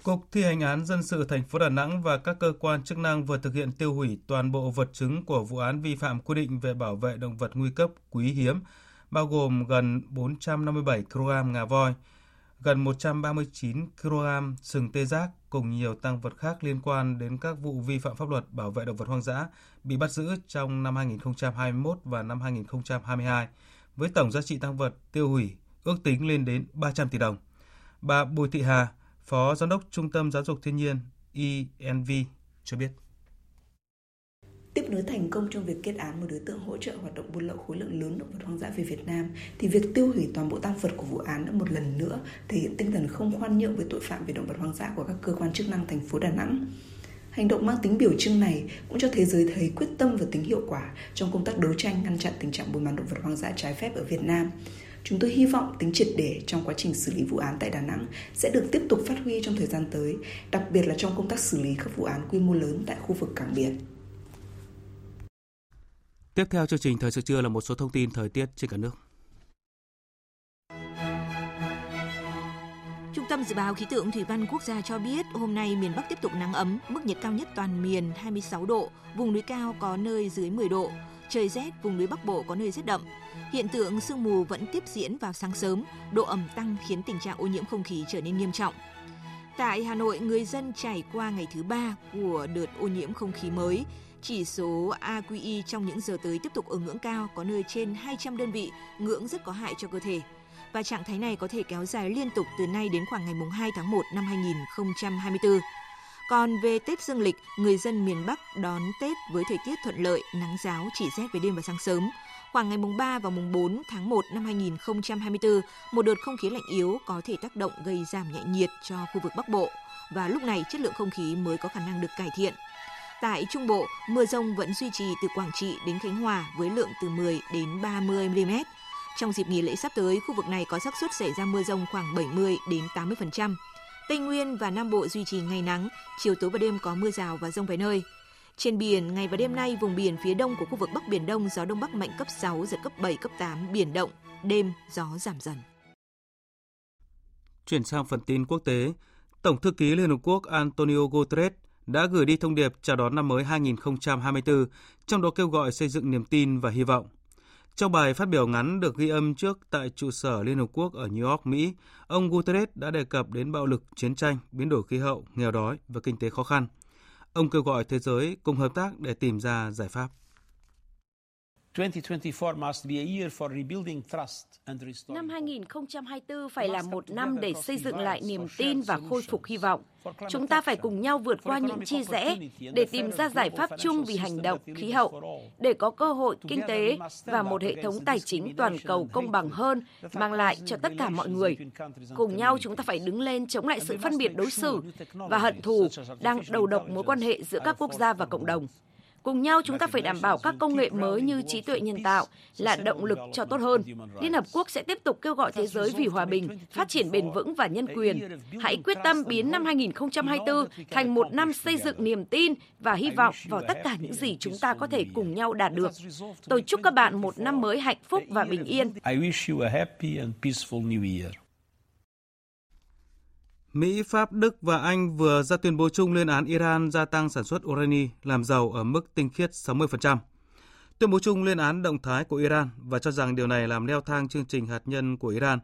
S1: Cục thi hành án dân sự thành phố Đà Nẵng và các cơ quan chức năng vừa thực hiện tiêu hủy toàn bộ vật chứng của vụ án vi phạm quy định về bảo vệ động vật nguy cấp quý hiếm, bao gồm gần 457 kg ngà voi, gần 139 kg sừng tê giác cùng nhiều tăng vật khác liên quan đến các vụ vi phạm pháp luật bảo vệ động vật hoang dã bị bắt giữ trong năm 2021 và năm 2022, với tổng giá trị tăng vật tiêu hủy ước tính lên đến 300 tỷ đồng. Bà Bùi Thị Hà, Phó Giám đốc Trung tâm Giáo dục Thiên nhiên ENV cho biết.
S20: Tiếp nối thành công trong việc kết án một đối tượng hỗ trợ hoạt động buôn lậu khối lượng lớn động vật hoang dã về Việt Nam, thì việc tiêu hủy toàn bộ tăng vật của vụ án đã một lần nữa thể hiện tinh thần không khoan nhượng với tội phạm về động vật hoang dã của các cơ quan chức năng thành phố Đà Nẵng. Hành động mang tính biểu trưng này cũng cho thế giới thấy quyết tâm và tính hiệu quả trong công tác đấu tranh ngăn chặn tình trạng buôn bán động vật hoang dã trái phép ở Việt Nam. Chúng tôi hy vọng tính triệt để trong quá trình xử lý vụ án tại Đà Nẵng sẽ được tiếp tục phát huy trong thời gian tới, đặc biệt là trong công tác xử lý các vụ án quy mô lớn tại khu vực cảng biển.
S1: Tiếp theo chương trình thời sự trưa là một số thông tin thời tiết trên cả nước.
S11: Trung tâm Dự báo Khí tượng Thủy văn Quốc gia cho biết hôm nay miền Bắc tiếp tục nắng ấm, mức nhiệt cao nhất toàn miền 26 độ, vùng núi cao có nơi dưới 10 độ, trời rét, vùng núi Bắc Bộ có nơi rét đậm. Hiện tượng sương mù vẫn tiếp diễn vào sáng sớm, độ ẩm tăng khiến tình trạng ô nhiễm không khí trở nên nghiêm trọng. Tại Hà Nội, người dân trải qua ngày thứ ba của đợt ô nhiễm không khí mới. Chỉ số AQI trong những giờ tới tiếp tục ở ngưỡng cao, có nơi trên 200 đơn vị, ngưỡng rất có hại cho cơ thể. Và trạng thái này có thể kéo dài liên tục từ nay đến khoảng ngày 2 tháng 1 năm 2024. Còn về Tết Dương lịch, người dân miền Bắc đón Tết với thời tiết thuận lợi, nắng giáo, chỉ rét về đêm và sáng sớm. Khoảng ngày mùng 3 và mùng 4 tháng 1 năm 2024, một đợt không khí lạnh yếu có thể tác động gây giảm nhẹ nhiệt cho khu vực Bắc Bộ và lúc này chất lượng không khí mới có khả năng được cải thiện. Tại Trung Bộ, mưa rông vẫn duy trì từ Quảng Trị đến Khánh Hòa với lượng từ 10 đến 30 mm. Trong dịp nghỉ lễ sắp tới, khu vực này có xác suất xảy ra mưa rông khoảng 70 đến 80%. Tây Nguyên và Nam Bộ duy trì ngày nắng, chiều tối và đêm có mưa rào và rông vài nơi. Trên biển, ngày và đêm nay, vùng biển phía đông của khu vực Bắc Biển Đông gió Đông Bắc mạnh cấp 6, giật cấp 7, cấp 8, biển động, đêm gió giảm dần.
S1: Chuyển sang phần tin quốc tế, Tổng thư ký Liên Hợp Quốc Antonio Guterres đã gửi đi thông điệp chào đón năm mới 2024, trong đó kêu gọi xây dựng niềm tin và hy vọng. Trong bài phát biểu ngắn được ghi âm trước tại trụ sở Liên Hợp Quốc ở New York, Mỹ, ông Guterres đã đề cập đến bạo lực, chiến tranh, biến đổi khí hậu, nghèo đói và kinh tế khó khăn. Ông kêu gọi thế giới cùng hợp tác để tìm ra giải pháp.
S21: Năm 2024 phải là một năm để xây dựng lại niềm tin và khôi phục hy vọng. Chúng ta phải cùng nhau vượt qua những chia rẽ để tìm ra giải pháp chung vì hành động khí hậu, để có cơ hội kinh tế và một hệ thống tài chính toàn cầu công bằng hơn mang lại cho tất cả mọi người. Cùng nhau chúng ta phải đứng lên chống lại sự phân biệt đối xử và hận thù đang đầu độc mối quan hệ giữa các quốc gia và cộng đồng. Cùng nhau chúng ta phải đảm bảo các công nghệ mới như trí tuệ nhân tạo là động lực cho tốt hơn. Liên Hợp Quốc sẽ tiếp tục kêu gọi thế giới vì hòa bình, phát triển bền vững và nhân quyền. Hãy quyết tâm biến năm 2024 thành một năm xây dựng niềm tin và hy vọng vào tất cả những gì chúng ta có thể cùng nhau đạt được. Tôi chúc các bạn một năm mới hạnh phúc và bình yên.
S1: Mỹ, Pháp, Đức và Anh vừa ra tuyên bố chung lên án Iran gia tăng sản xuất urani làm giàu ở mức tinh khiết 60%. Tuyên bố chung lên án động thái của Iran và cho rằng điều này làm leo thang chương trình hạt nhân của Iran.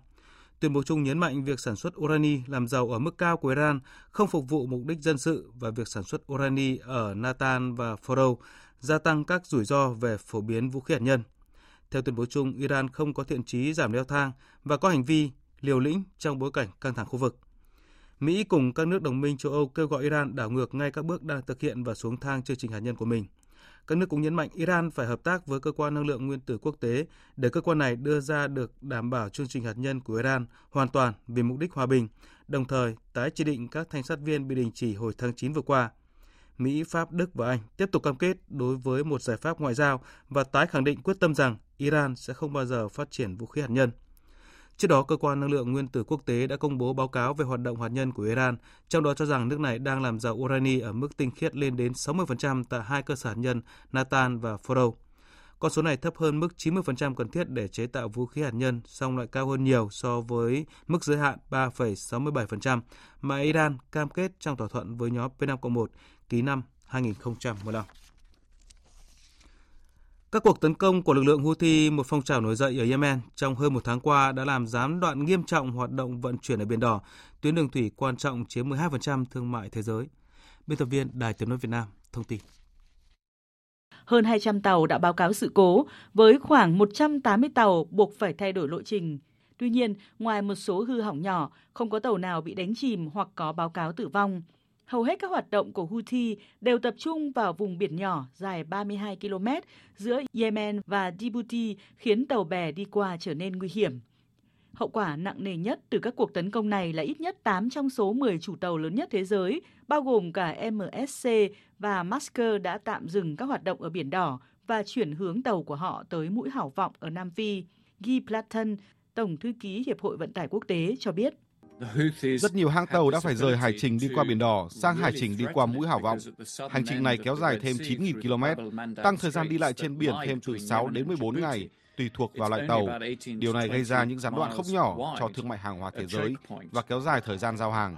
S1: Tuyên bố chung nhấn mạnh việc sản xuất urani làm giàu ở mức cao của Iran không phục vụ mục đích dân sự và việc sản xuất urani ở Natan và Fordow gia tăng các rủi ro về phổ biến vũ khí hạt nhân. Theo tuyên bố chung, Iran không có thiện chí giảm leo thang và có hành vi liều lĩnh trong bối cảnh căng thẳng khu vực. Mỹ cùng các nước đồng minh châu Âu kêu gọi Iran đảo ngược ngay các bước đang thực hiện và xuống thang chương trình hạt nhân của mình. các nước cũng nhấn mạnh Iran phải hợp tác với cơ quan năng lượng nguyên tử quốc tế để cơ quan này đưa ra được đảm bảo chương trình hạt nhân của Iran hoàn toàn vì mục đích hòa bình, đồng thời tái chỉ định các thanh sát viên bị đình chỉ hồi tháng 9 vừa qua. Mỹ, Pháp, Đức và Anh tiếp tục cam kết đối với một giải pháp ngoại giao và tái khẳng định quyết tâm rằng Iran sẽ không bao giờ phát triển vũ khí hạt nhân. Trước đó, cơ quan năng lượng nguyên tử quốc tế đã công bố báo cáo về hoạt động hạt nhân của Iran, trong đó cho rằng nước này đang làm giàu urani ở mức tinh khiết lên đến 60% tại hai cơ sở hạt nhân Natan và Fordow. Con số này thấp hơn mức 90% cần thiết để chế tạo vũ khí hạt nhân, song lại cao hơn nhiều so với mức giới hạn 3,67% mà Iran cam kết trong thỏa thuận với nhóm P5-1 ký năm 2015. Các cuộc tấn công của lực lượng Houthi, một phong trào nổi dậy ở Yemen trong hơn một tháng qua đã làm gián đoạn nghiêm trọng hoạt động vận chuyển ở Biển Đỏ, tuyến đường thủy quan trọng chiếm 12% thương mại thế giới. Biên tập viên Đài Tiếng Nói Việt Nam thông tin.
S22: Hơn 200 tàu đã báo cáo sự cố, với khoảng 180 tàu buộc phải thay đổi lộ trình. Tuy nhiên, ngoài một số hư hỏng nhỏ, không có tàu nào bị đánh chìm hoặc có báo cáo tử vong hầu hết các hoạt động của Houthi đều tập trung vào vùng biển nhỏ dài 32 km giữa Yemen và Djibouti khiến tàu bè đi qua trở nên nguy hiểm. Hậu quả nặng nề nhất từ các cuộc tấn công này là ít nhất 8 trong số 10 chủ tàu lớn nhất thế giới, bao gồm cả MSC và Maersk đã tạm dừng các hoạt động ở Biển Đỏ và chuyển hướng tàu của họ tới mũi hảo vọng ở Nam Phi. Guy Platten, Tổng thư ký Hiệp hội Vận tải Quốc tế cho biết.
S23: Rất nhiều hãng tàu đã phải rời hải trình đi qua Biển Đỏ sang hải trình đi qua mũi Hảo Vọng. Hành trình này kéo dài thêm 9.000 km, tăng thời gian đi lại trên biển thêm từ 6 đến 14 ngày, tùy thuộc vào loại tàu. Điều này gây ra những gián đoạn không nhỏ cho thương mại hàng hóa thế giới và kéo dài thời gian giao hàng.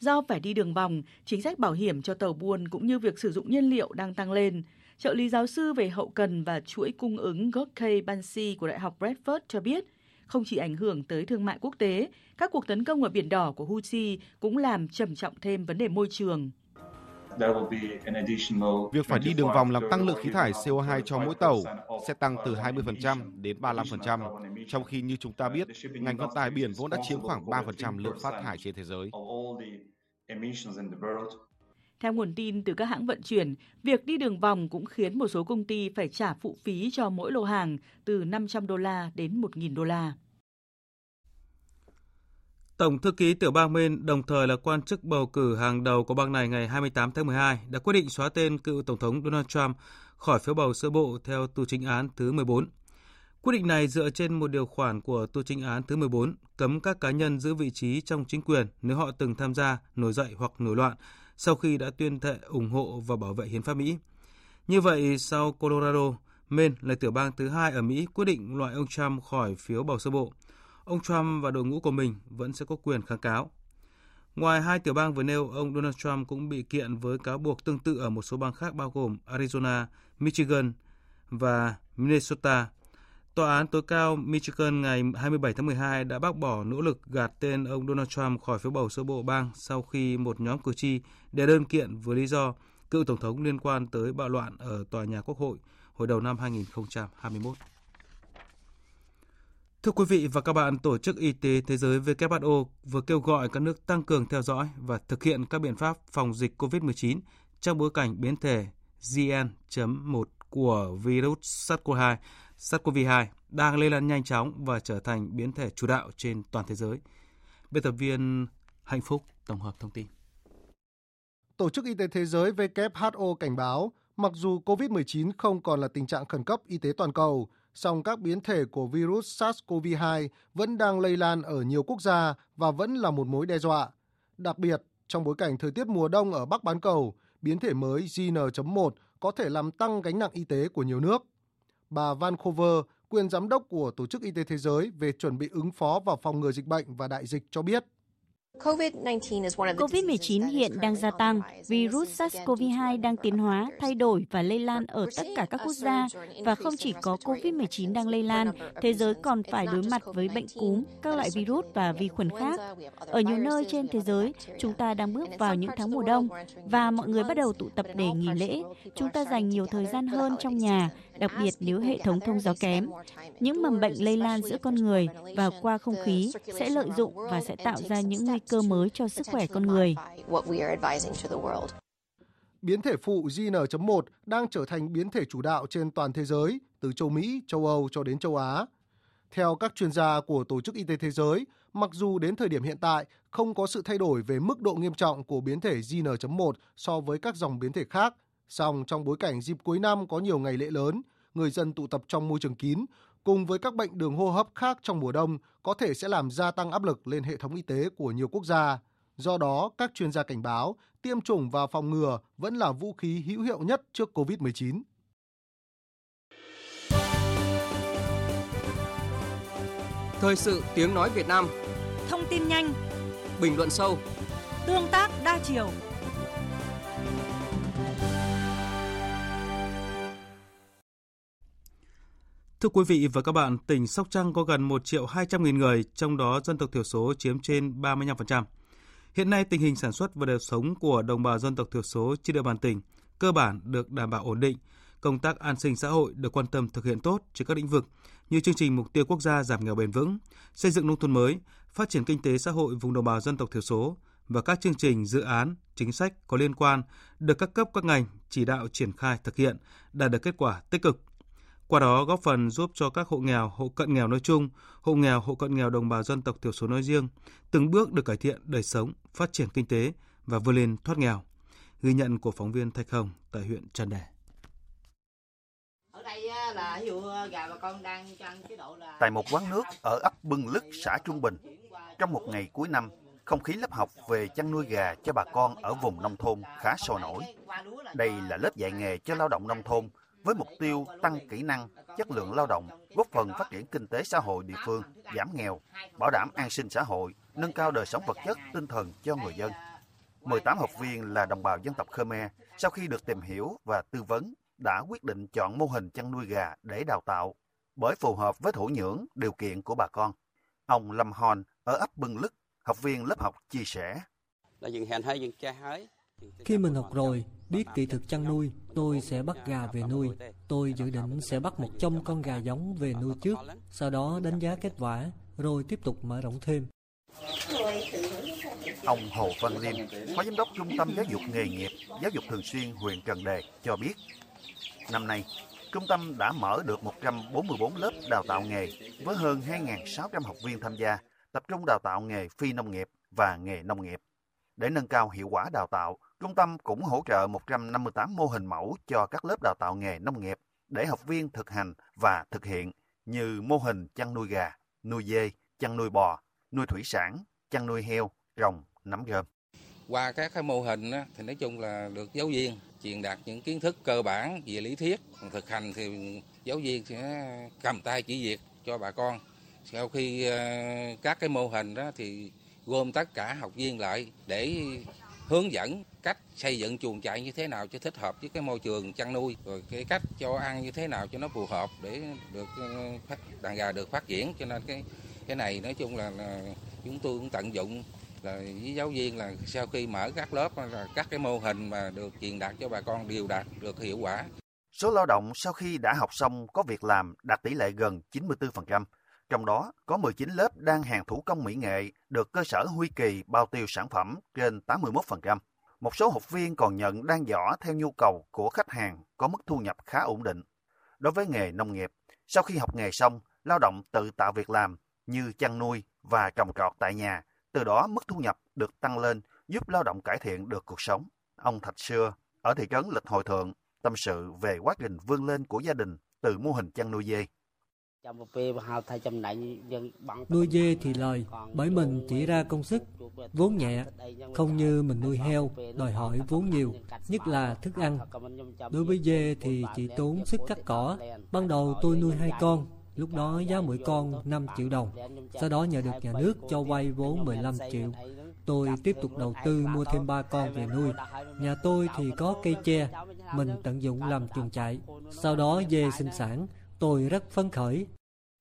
S22: Do phải đi đường vòng, chính sách bảo hiểm cho tàu buôn cũng như việc sử dụng nhiên liệu đang tăng lên. Trợ lý giáo sư về hậu cần và chuỗi cung ứng Gorkey Bansi của Đại học Bradford cho biết, không chỉ ảnh hưởng tới thương mại quốc tế, các cuộc tấn công ở Biển Đỏ của Houthi cũng làm trầm trọng thêm vấn đề môi trường.
S23: Việc phải đi đường vòng làm tăng lượng khí thải CO2 cho mỗi tàu sẽ tăng từ 20% đến 35%, trong khi như chúng ta biết, ngành vận tải biển vốn đã chiếm khoảng 3% lượng phát thải trên thế giới.
S22: Theo nguồn tin từ các hãng vận chuyển, việc đi đường vòng cũng khiến một số công ty phải trả phụ phí cho mỗi lô hàng từ 500 đô la đến 1.000 đô la.
S1: Tổng thư ký tiểu bang Maine, đồng thời là quan chức bầu cử hàng đầu của bang này ngày 28 tháng 12, đã quyết định xóa tên cựu Tổng thống Donald Trump khỏi phiếu bầu sơ bộ theo tu chính án thứ 14. Quyết định này dựa trên một điều khoản của tu chính án thứ 14 cấm các cá nhân giữ vị trí trong chính quyền nếu họ từng tham gia, nổi dậy hoặc nổi loạn sau khi đã tuyên thệ ủng hộ và bảo vệ hiến pháp Mỹ. Như vậy, sau Colorado, Maine là tiểu bang thứ hai ở Mỹ quyết định loại ông Trump khỏi phiếu bầu sơ bộ. Ông Trump và đội ngũ của mình vẫn sẽ có quyền kháng cáo. Ngoài hai tiểu bang vừa nêu, ông Donald Trump cũng bị kiện với cáo buộc tương tự ở một số bang khác bao gồm Arizona, Michigan và Minnesota. Tòa án tối cao Michigan ngày 27 tháng 12 đã bác bỏ nỗ lực gạt tên ông Donald Trump khỏi phiếu bầu sơ bộ bang sau khi một nhóm cử tri đề đơn kiện với lý do cựu tổng thống liên quan tới bạo loạn ở tòa nhà Quốc hội hồi đầu năm 2021. Thưa quý vị và các bạn, Tổ chức Y tế Thế giới WHO vừa kêu gọi các nước tăng cường theo dõi và thực hiện các biện pháp phòng dịch COVID-19 trong bối cảnh biến thể GN.1 của virus SARS-CoV-2 SARS-CoV-2 đang lây lan nhanh chóng và trở thành biến thể chủ đạo trên toàn thế giới. Biên tập viên Hạnh Phúc tổng hợp thông tin.
S24: Tổ chức Y tế Thế giới WHO cảnh báo, mặc dù COVID-19 không còn là tình trạng khẩn cấp y tế toàn cầu, song các biến thể của virus SARS-CoV-2 vẫn đang lây lan ở nhiều quốc gia và vẫn là một mối đe dọa. Đặc biệt, trong bối cảnh thời tiết mùa đông ở Bắc bán cầu, biến thể mới JN.1 có thể làm tăng gánh nặng y tế của nhiều nước. Bà Vancouver, quyền giám đốc của Tổ chức Y tế Thế giới về chuẩn bị ứng phó và phòng ngừa dịch bệnh và đại dịch cho biết.
S25: COVID-19 hiện đang gia tăng, virus SARS-CoV-2 đang tiến hóa, thay đổi và lây lan ở tất cả các quốc gia. Và không chỉ có COVID-19 đang lây lan, thế giới còn phải đối mặt với bệnh cúm, các loại virus và vi khuẩn khác. Ở nhiều nơi trên thế giới, chúng ta đang bước vào những tháng mùa đông và mọi người bắt đầu tụ tập để nghỉ lễ. Chúng ta dành nhiều thời gian hơn trong nhà, đặc biệt nếu hệ thống thông gió kém. Những mầm bệnh lây lan giữa con người và qua không khí sẽ lợi dụng và sẽ tạo ra những nguy cơ mới cho sức khỏe con người.
S24: biến thể phụ JN.1 đang trở thành biến thể chủ đạo trên toàn thế giới, từ châu Mỹ, châu Âu cho đến châu Á. Theo các chuyên gia của Tổ chức Y tế Thế giới, mặc dù đến thời điểm hiện tại không có sự thay đổi về mức độ nghiêm trọng của biến thể JN.1 so với các dòng biến thể khác, song trong bối cảnh dịp cuối năm có nhiều ngày lễ lớn, người dân tụ tập trong môi trường kín, cùng với các bệnh đường hô hấp khác trong mùa đông có thể sẽ làm gia tăng áp lực lên hệ thống y tế của nhiều quốc gia. Do đó, các chuyên gia cảnh báo tiêm chủng và phòng ngừa vẫn là vũ khí hữu hiệu nhất trước COVID-19.
S26: Thời sự tiếng nói Việt Nam
S11: Thông tin nhanh
S26: Bình luận sâu
S11: Tương tác đa chiều
S1: Thưa quý vị và các bạn, tỉnh Sóc Trăng có gần 1 triệu 200 nghìn người, trong đó dân tộc thiểu số chiếm trên 35%. Hiện nay tình hình sản xuất và đời sống của đồng bào dân tộc thiểu số trên địa bàn tỉnh cơ bản được đảm bảo ổn định, công tác an sinh xã hội được quan tâm thực hiện tốt trên các lĩnh vực như chương trình mục tiêu quốc gia giảm nghèo bền vững, xây dựng nông thôn mới, phát triển kinh tế xã hội vùng đồng bào dân tộc thiểu số và các chương trình dự án, chính sách có liên quan được các cấp các ngành chỉ đạo triển khai thực hiện đạt được kết quả tích cực qua đó góp phần giúp cho các hộ nghèo, hộ cận nghèo nói chung, hộ nghèo, hộ cận nghèo đồng bào dân tộc thiểu số nói riêng từng bước được cải thiện đời sống, phát triển kinh tế và vươn lên thoát nghèo. Ghi nhận của phóng viên Thạch Hồng tại huyện Trần Đề.
S27: Tại một quán nước ở ấp Bưng Lức, xã Trung Bình, trong một ngày cuối năm, không khí lớp học về chăn nuôi gà cho bà con ở vùng nông thôn khá sôi nổi. Đây là lớp dạy nghề cho lao động nông thôn với mục tiêu tăng kỹ năng, chất lượng lao động, góp phần phát triển kinh tế xã hội địa phương, giảm nghèo, bảo đảm an sinh xã hội, nâng cao đời sống vật chất, tinh thần cho người dân. 18 học viên là đồng bào dân tộc Khmer, sau khi được tìm hiểu và tư vấn, đã quyết định chọn mô hình chăn nuôi gà để đào tạo, bởi phù hợp với thổ nhưỡng, điều kiện của bà con. Ông Lâm Hòn ở ấp Bưng Lức, học viên lớp học chia sẻ.
S28: Khi mình học rồi, biết kỹ thuật chăn nuôi, tôi sẽ bắt gà về nuôi. Tôi dự định sẽ bắt 100 con gà giống về nuôi trước, sau đó đánh giá kết quả, rồi tiếp tục mở rộng thêm.
S27: Ông Hồ Văn Liêm, Phó Giám đốc Trung tâm Giáo dục Nghề nghiệp, Giáo dục Thường xuyên huyện Trần Đề cho biết, năm nay, trung tâm đã mở được 144 lớp đào tạo nghề với hơn 2.600 học viên tham gia, tập trung đào tạo nghề phi nông nghiệp và nghề nông nghiệp. Để nâng cao hiệu quả đào tạo, trung tâm cũng hỗ trợ 158 mô hình mẫu cho các lớp đào tạo nghề nông nghiệp để học viên thực hành và thực hiện như mô hình chăn nuôi gà, nuôi dê, chăn nuôi bò, nuôi thủy sản, chăn nuôi heo, rồng, nắm rơm.
S29: Qua các cái mô hình thì nói chung là được giáo viên truyền đạt những kiến thức cơ bản về lý thuyết, thực hành thì giáo viên sẽ cầm tay chỉ việc cho bà con. Sau khi ờ, các cái mô hình đó thì gom tất cả học viên lại để hướng dẫn cách xây dựng chuồng trại như thế nào cho thích hợp với cái môi trường chăn nuôi rồi cái cách cho ăn như thế nào cho nó phù hợp để được ờ, đàn gà được phát triển cho nên cái cái này nói chung là, là chúng tôi cũng tận dụng là với giáo viên là sau khi mở các lớp là các cái mô hình mà được truyền đạt cho bà con đều đạt được hiệu quả.
S27: Số lao động sau khi đã học xong có việc làm đạt tỷ lệ gần 94%. Trong đó có 19 lớp đang hàng thủ công mỹ nghệ được cơ sở Huy Kỳ bao tiêu sản phẩm trên 81%. Một số học viên còn nhận đang giỏ theo nhu cầu của khách hàng có mức thu nhập khá ổn định. Đối với nghề nông nghiệp, sau khi học nghề xong, lao động tự tạo việc làm như chăn nuôi và trồng trọt tại nhà, từ đó mức thu nhập được tăng lên giúp lao động cải thiện được cuộc sống. Ông Thạch Xưa ở thị trấn Lịch Hội Thượng tâm sự về quá trình vươn lên của gia đình từ mô hình chăn nuôi dê.
S28: Nuôi dê thì lời, bởi mình chỉ ra công sức, vốn nhẹ, không như mình nuôi heo, đòi hỏi vốn nhiều, nhất là thức ăn. Đối với dê thì chỉ tốn sức cắt cỏ. Ban đầu tôi nuôi hai con, lúc đó giá mỗi con 5 triệu đồng. Sau đó nhờ được nhà nước cho vay vốn 15 triệu. Tôi tiếp tục đầu tư mua thêm ba con về nuôi. Nhà tôi thì có cây tre, mình tận dụng làm chuồng trại. Sau đó dê sinh sản, tôi rất phấn khởi.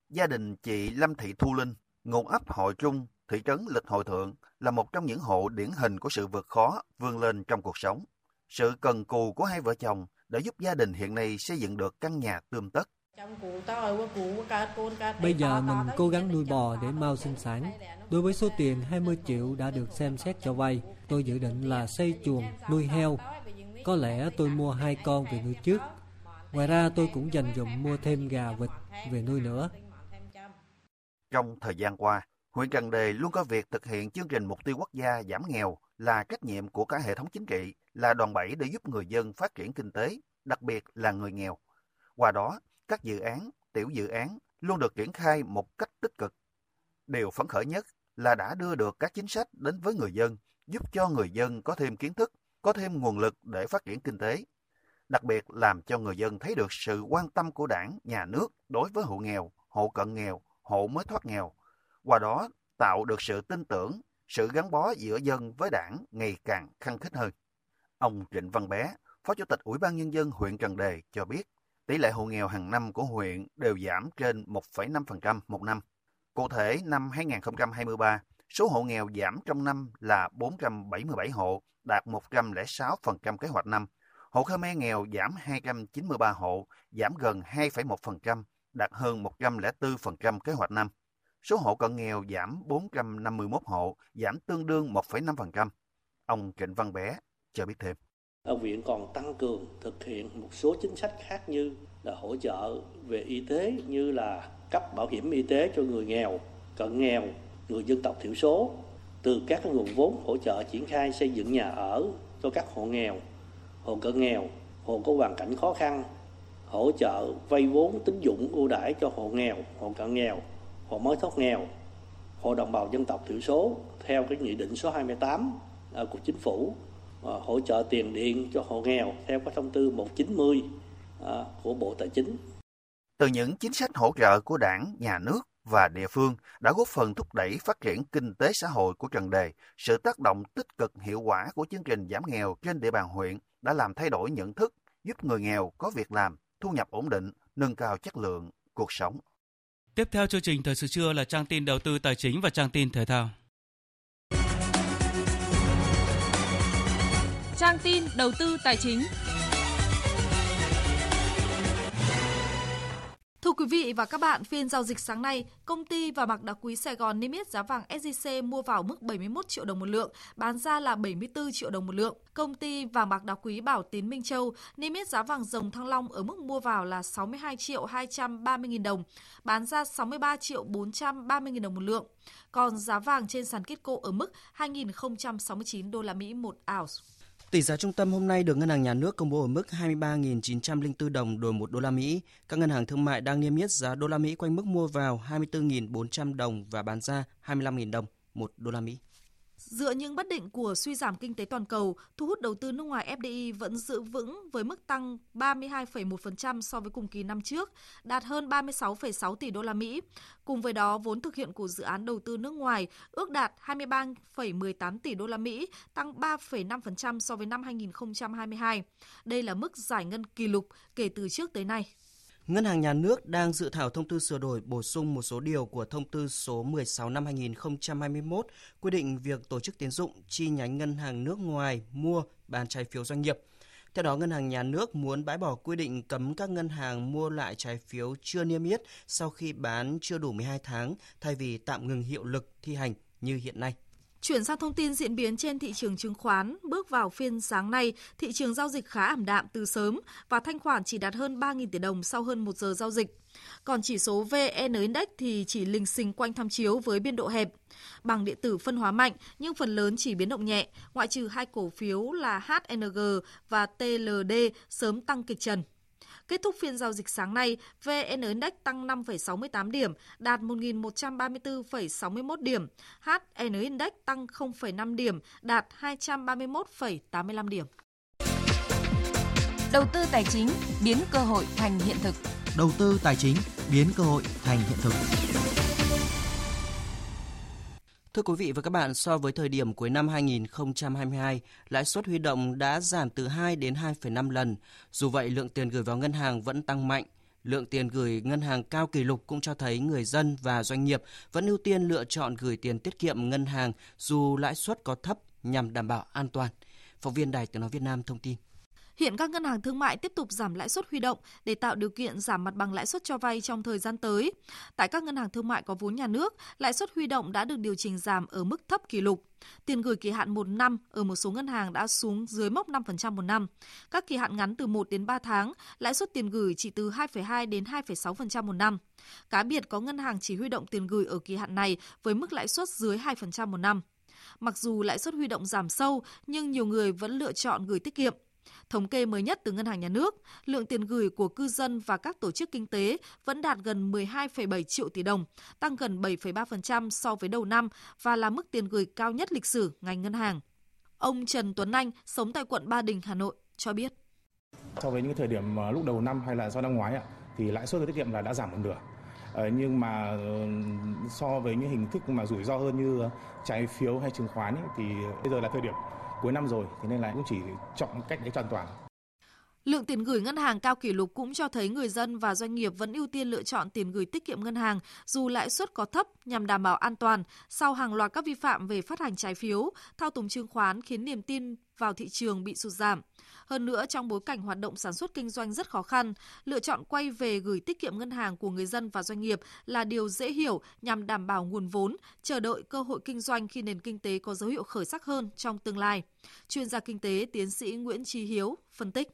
S27: Gia đình chị Lâm Thị Thu Linh, ngụ ấp Hội Trung, thị trấn Lịch Hội Thượng là một trong những hộ điển hình của sự vượt khó vươn lên trong cuộc sống. Sự cần cù của hai vợ chồng đã giúp gia đình hiện nay xây dựng được căn nhà tươm tất.
S28: Bây giờ mình cố gắng nuôi bò để mau sinh sản. Đối với số tiền 20 triệu đã được xem xét cho vay, tôi dự định là xây chuồng, nuôi heo. Có lẽ tôi mua hai con về nuôi trước. Ngoài ra tôi cũng dành dụm mua thêm gà vịt về nuôi nữa.
S27: Trong thời gian qua, huyện Trần Đề luôn có việc thực hiện chương trình mục tiêu quốc gia giảm nghèo là trách nhiệm của cả hệ thống chính trị, là đòn bẩy để giúp người dân phát triển kinh tế, đặc biệt là người nghèo. Qua đó, các dự án, tiểu dự án luôn được triển khai một cách tích cực. Điều phấn khởi nhất là đã đưa được các chính sách đến với người dân, giúp cho người dân có thêm kiến thức, có thêm nguồn lực để phát triển kinh tế. Đặc biệt làm cho người dân thấy được sự quan tâm của đảng, nhà nước đối với hộ nghèo, hộ cận nghèo, hộ mới thoát nghèo. Qua đó tạo được sự tin tưởng, sự gắn bó giữa dân với đảng ngày càng khăng khít hơn. Ông Trịnh Văn Bé, Phó Chủ tịch Ủy ban Nhân dân huyện Trần Đề cho biết, tỷ lệ hộ nghèo hàng năm của huyện đều giảm trên 1,5% một năm. Cụ thể, năm 2023, số hộ nghèo giảm trong năm là 477 hộ, đạt 106% kế hoạch năm. Hộ Khmer nghèo giảm 293 hộ, giảm gần 2,1%, đạt hơn 104% kế hoạch năm. Số hộ cận nghèo giảm 451 hộ, giảm tương đương 1,5%. Ông Trịnh Văn Bé cho biết thêm.
S30: Ở viện còn tăng cường thực hiện một số chính sách khác như là hỗ trợ về y tế như là cấp bảo hiểm y tế cho người nghèo, cận nghèo, người dân tộc thiểu số từ các nguồn vốn hỗ trợ triển khai xây dựng nhà ở cho các hộ nghèo, hộ cận nghèo, hộ có hoàn cảnh khó khăn, hỗ trợ vay vốn tín dụng ưu đãi cho hộ nghèo, hộ cận nghèo, hộ mới thoát nghèo, hộ đồng bào dân tộc thiểu số theo cái nghị định số 28 à, của chính phủ à, hỗ trợ tiền điện cho hộ nghèo theo cái thông tư 190 à, của Bộ Tài chính.
S27: Từ những chính sách hỗ trợ của đảng, nhà nước và địa phương đã góp phần thúc đẩy phát triển kinh tế xã hội của Trần Đề. Sự tác động tích cực hiệu quả của chương trình giảm nghèo trên địa bàn huyện đã làm thay đổi nhận thức, giúp người nghèo có việc làm, thu nhập ổn định, nâng cao chất lượng cuộc sống.
S1: Tiếp theo chương trình Thời sự trưa là trang tin đầu tư tài chính và trang tin thể thao.
S31: Trang tin đầu tư tài chính. Thưa quý vị và các bạn, phiên giao dịch sáng nay, công ty và bạc đá quý Sài Gòn niêm yết giá vàng SJC mua vào mức 71 triệu đồng một lượng, bán ra là 74 triệu đồng một lượng. Công ty vàng bạc đá quý Bảo Tín Minh Châu niêm yết giá vàng dòng Thăng Long ở mức mua vào là 62 triệu 230 nghìn đồng, bán ra 63 triệu 430 nghìn đồng một lượng. Còn giá vàng trên sàn kết Kitco ở mức 2.069 đô la Mỹ một ounce.
S12: Tỷ giá trung tâm hôm nay được Ngân hàng Nhà nước công bố ở mức 23.904 đồng đổi 1 đô la Mỹ. Các ngân hàng thương mại đang niêm yết giá đô la Mỹ quanh mức mua vào 24.400 đồng và bán ra 25.000 đồng 1 đô la Mỹ.
S31: Dựa những bất định của suy giảm kinh tế toàn cầu, thu hút đầu tư nước ngoài FDI vẫn giữ vững với mức tăng 32,1% so với cùng kỳ năm trước, đạt hơn 36,6 tỷ đô la Mỹ. Cùng với đó, vốn thực hiện của dự án đầu tư nước ngoài ước đạt 23,18 tỷ đô la Mỹ, tăng 3,5% so với năm 2022. Đây là mức giải ngân kỷ lục kể từ trước tới nay.
S12: Ngân hàng Nhà nước đang dự thảo thông tư sửa đổi bổ sung một số điều của thông tư số 16 năm 2021 quy định việc tổ chức tiến dụng chi nhánh ngân hàng nước ngoài mua bán trái phiếu doanh nghiệp. Theo đó, Ngân hàng Nhà nước muốn bãi bỏ quy định cấm các ngân hàng mua lại trái phiếu chưa niêm yết sau khi bán chưa đủ 12 tháng thay vì tạm ngừng hiệu lực thi hành như hiện nay.
S31: Chuyển sang thông tin diễn biến trên thị trường chứng khoán, bước vào phiên sáng nay, thị trường giao dịch khá ảm đạm từ sớm và thanh khoản chỉ đạt hơn 3.000 tỷ đồng sau hơn 1 giờ giao dịch. Còn chỉ số VN Index thì chỉ lình xình quanh tham chiếu với biên độ hẹp. Bằng điện tử phân hóa mạnh nhưng phần lớn chỉ biến động nhẹ, ngoại trừ hai cổ phiếu là HNG và TLD sớm tăng kịch trần. Kết thúc phiên giao dịch sáng nay, VN Index tăng 5,68 điểm, đạt 1.134,61 điểm. HN Index tăng 0,5 điểm, đạt 231,85 điểm.
S21: Đầu tư tài chính biến cơ hội thành hiện thực.
S32: Đầu tư tài chính biến cơ hội thành hiện thực.
S12: Thưa quý vị và các bạn, so với thời điểm cuối năm 2022, lãi suất huy động đã giảm từ 2 đến 2,5 lần. Dù vậy, lượng tiền gửi vào ngân hàng vẫn tăng mạnh. Lượng tiền gửi ngân hàng cao kỷ lục cũng cho thấy người dân và doanh nghiệp vẫn ưu tiên lựa chọn gửi tiền tiết kiệm ngân hàng dù lãi suất có thấp nhằm đảm bảo an toàn. Phóng viên Đài Tiếng Nói Việt Nam thông tin.
S31: Hiện các ngân hàng thương mại tiếp tục giảm lãi suất huy động để tạo điều kiện giảm mặt bằng lãi suất cho vay trong thời gian tới. Tại các ngân hàng thương mại có vốn nhà nước, lãi suất huy động đã được điều chỉnh giảm ở mức thấp kỷ lục. Tiền gửi kỳ hạn 1 năm ở một số ngân hàng đã xuống dưới mốc 5% một năm. Các kỳ hạn ngắn từ 1 đến 3 tháng, lãi suất tiền gửi chỉ từ 2,2 đến 2,6% một năm. Cá biệt có ngân hàng chỉ huy động tiền gửi ở kỳ hạn này với mức lãi suất dưới 2% một năm. Mặc dù lãi suất huy động giảm sâu, nhưng nhiều người vẫn lựa chọn gửi tiết kiệm. Thống kê mới nhất từ Ngân hàng Nhà nước, lượng tiền gửi của cư dân và các tổ chức kinh tế vẫn đạt gần 12,7 triệu tỷ đồng, tăng gần 7,3% so với đầu năm và là mức tiền gửi cao nhất lịch sử ngành ngân hàng. Ông Trần Tuấn Anh, sống tại quận Ba Đình, Hà Nội, cho biết.
S33: So với những thời điểm lúc đầu năm hay là do năm ngoái thì lãi suất tiết kiệm là đã giảm một nửa. Ờ, nhưng mà ờ, so với những hình thức mà rủi ro hơn như trái phiếu hay chứng khoán ấy, thì bây giờ là thời điểm cuối năm rồi, thế nên là cũng chỉ chọn cách đấy hoàn toàn.
S31: Lượng tiền gửi ngân hàng cao kỷ lục cũng cho thấy người dân và doanh nghiệp vẫn ưu tiên lựa chọn tiền gửi tiết kiệm ngân hàng dù lãi suất có thấp nhằm đảm bảo an toàn sau hàng loạt các vi phạm về phát hành trái phiếu, thao túng chứng khoán khiến niềm tin vào thị trường bị sụt giảm. Hơn nữa, trong bối cảnh hoạt động sản xuất kinh doanh rất khó khăn, lựa chọn quay về gửi tiết kiệm ngân hàng của người dân và doanh nghiệp là điều dễ hiểu nhằm đảm bảo nguồn vốn, chờ đợi cơ hội kinh doanh khi nền kinh tế có dấu hiệu khởi sắc hơn trong tương lai. Chuyên gia kinh tế tiến sĩ Nguyễn Trí Hiếu phân tích.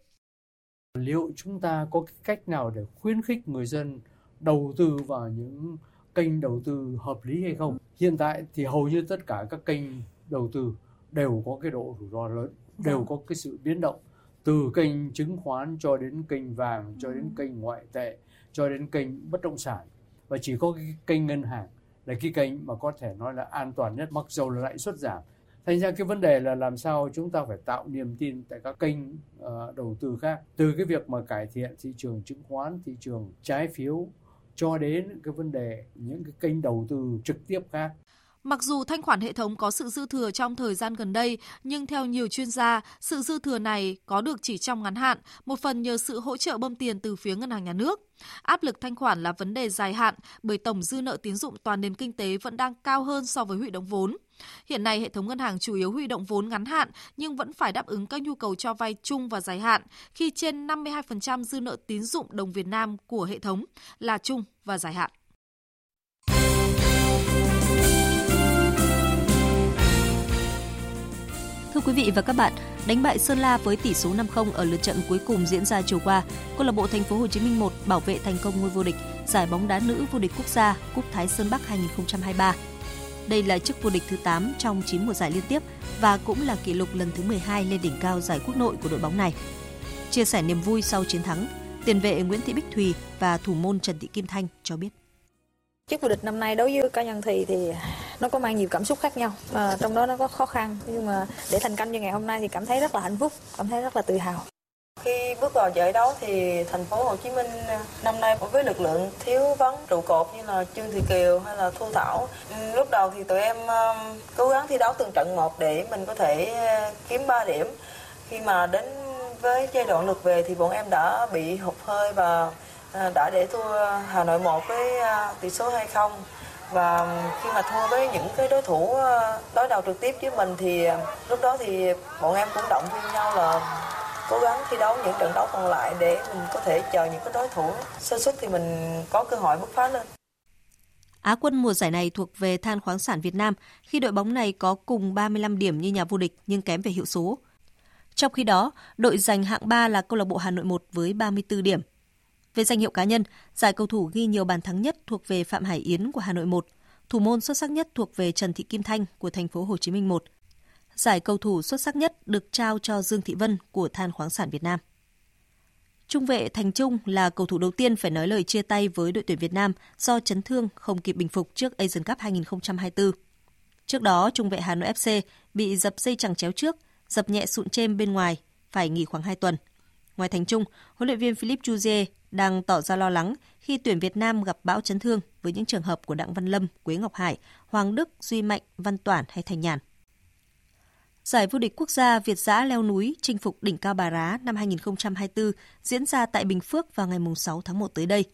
S34: Liệu chúng ta có cái cách nào để khuyến khích người dân đầu tư vào những kênh đầu tư hợp lý hay không? Hiện tại thì hầu như tất cả các kênh đầu tư đều có cái độ rủi ro lớn, đều vâng. có cái sự biến động từ kênh chứng khoán cho đến kênh vàng cho đến kênh ngoại tệ cho đến kênh bất động sản và chỉ có cái kênh ngân hàng là cái kênh mà có thể nói là an toàn nhất mặc dù là lãi suất giảm thành ra cái vấn đề là làm sao chúng ta phải tạo niềm tin tại các kênh uh, đầu tư khác từ cái việc mà cải thiện thị trường chứng khoán thị trường trái phiếu cho đến cái vấn đề những cái kênh đầu tư trực tiếp khác
S31: Mặc dù thanh khoản hệ thống có sự dư thừa trong thời gian gần đây, nhưng theo nhiều chuyên gia, sự dư thừa này có được chỉ trong ngắn hạn, một phần nhờ sự hỗ trợ bơm tiền từ phía ngân hàng nhà nước. Áp lực thanh khoản là vấn đề dài hạn bởi tổng dư nợ tín dụng toàn nền kinh tế vẫn đang cao hơn so với huy động vốn. Hiện nay hệ thống ngân hàng chủ yếu huy động vốn ngắn hạn nhưng vẫn phải đáp ứng các nhu cầu cho vay chung và dài hạn khi trên 52% dư nợ tín dụng đồng Việt Nam của hệ thống là chung và dài hạn.
S35: Thưa quý vị và các bạn, đánh bại Sơn La với tỷ số 5-0 ở lượt trận cuối cùng diễn ra chiều qua, câu lạc bộ Thành phố Hồ Chí Minh 1 bảo vệ thành công ngôi vô địch giải bóng đá nữ vô địch quốc gia Cúp Thái Sơn Bắc 2023. Đây là chức vô địch thứ 8 trong 9 mùa giải liên tiếp và cũng là kỷ lục lần thứ 12 lên đỉnh cao giải quốc nội của đội bóng này. Chia sẻ niềm vui sau chiến thắng, tiền vệ Nguyễn Thị Bích Thùy và thủ môn Trần Thị Kim Thanh cho biết.
S36: Chức vô địch năm nay đối với cá nhân thì thì nó có mang nhiều cảm xúc khác nhau, à, trong đó nó có khó khăn nhưng mà để thành công như ngày hôm nay thì cảm thấy rất là hạnh phúc, cảm thấy rất là tự hào.
S37: Khi bước vào giải đấu thì thành phố Hồ Chí Minh à, năm nay với lực lượng thiếu vắng, trụ cột như là Trương Thị Kiều hay là Thu Thảo. Ừ, lúc đầu thì tụi em à, cố gắng thi đấu từng trận một để mình có thể à, kiếm 3 điểm. Khi mà đến với giai đoạn lượt về thì bọn em đã bị hụt hơi và đã để thua Hà Nội 1 với tỷ số 2-0 và khi mà thua với những cái đối thủ đối đầu trực tiếp với mình thì lúc đó thì bọn em cũng động viên nhau là cố gắng thi đấu những trận đấu còn lại để mình có thể chờ những cái đối thủ sơ xuất thì mình có cơ hội bứt phá lên.
S35: Á quân mùa giải này thuộc về Than khoáng sản Việt Nam khi đội bóng này có cùng 35 điểm như nhà vô địch nhưng kém về hiệu số. Trong khi đó, đội giành hạng 3 là câu lạc bộ Hà Nội 1 với 34 điểm. Về danh hiệu cá nhân, giải cầu thủ ghi nhiều bàn thắng nhất thuộc về Phạm Hải Yến của Hà Nội 1, thủ môn xuất sắc nhất thuộc về Trần Thị Kim Thanh của thành phố Hồ Chí Minh 1. Giải cầu thủ xuất sắc nhất được trao cho Dương Thị Vân của Than khoáng sản Việt Nam. Trung vệ Thành Trung là cầu thủ đầu tiên phải nói lời chia tay với đội tuyển Việt Nam do chấn thương không kịp bình phục trước Asian Cup 2024. Trước đó, trung vệ Hà Nội FC bị dập dây chẳng chéo trước, dập nhẹ sụn trên bên ngoài, phải nghỉ khoảng 2 tuần. Ngoài Thành Trung, huấn luyện viên Philippe Jouzier đang tỏ ra lo lắng khi tuyển Việt Nam gặp bão chấn thương với những trường hợp của Đặng Văn Lâm, Quế Ngọc Hải, Hoàng Đức, Duy Mạnh, Văn Toản hay Thành Nhàn. Giải vô địch quốc gia Việt giã leo núi chinh phục đỉnh Cao Bà Rá năm 2024 diễn ra tại Bình Phước vào ngày 6 tháng 1 tới đây.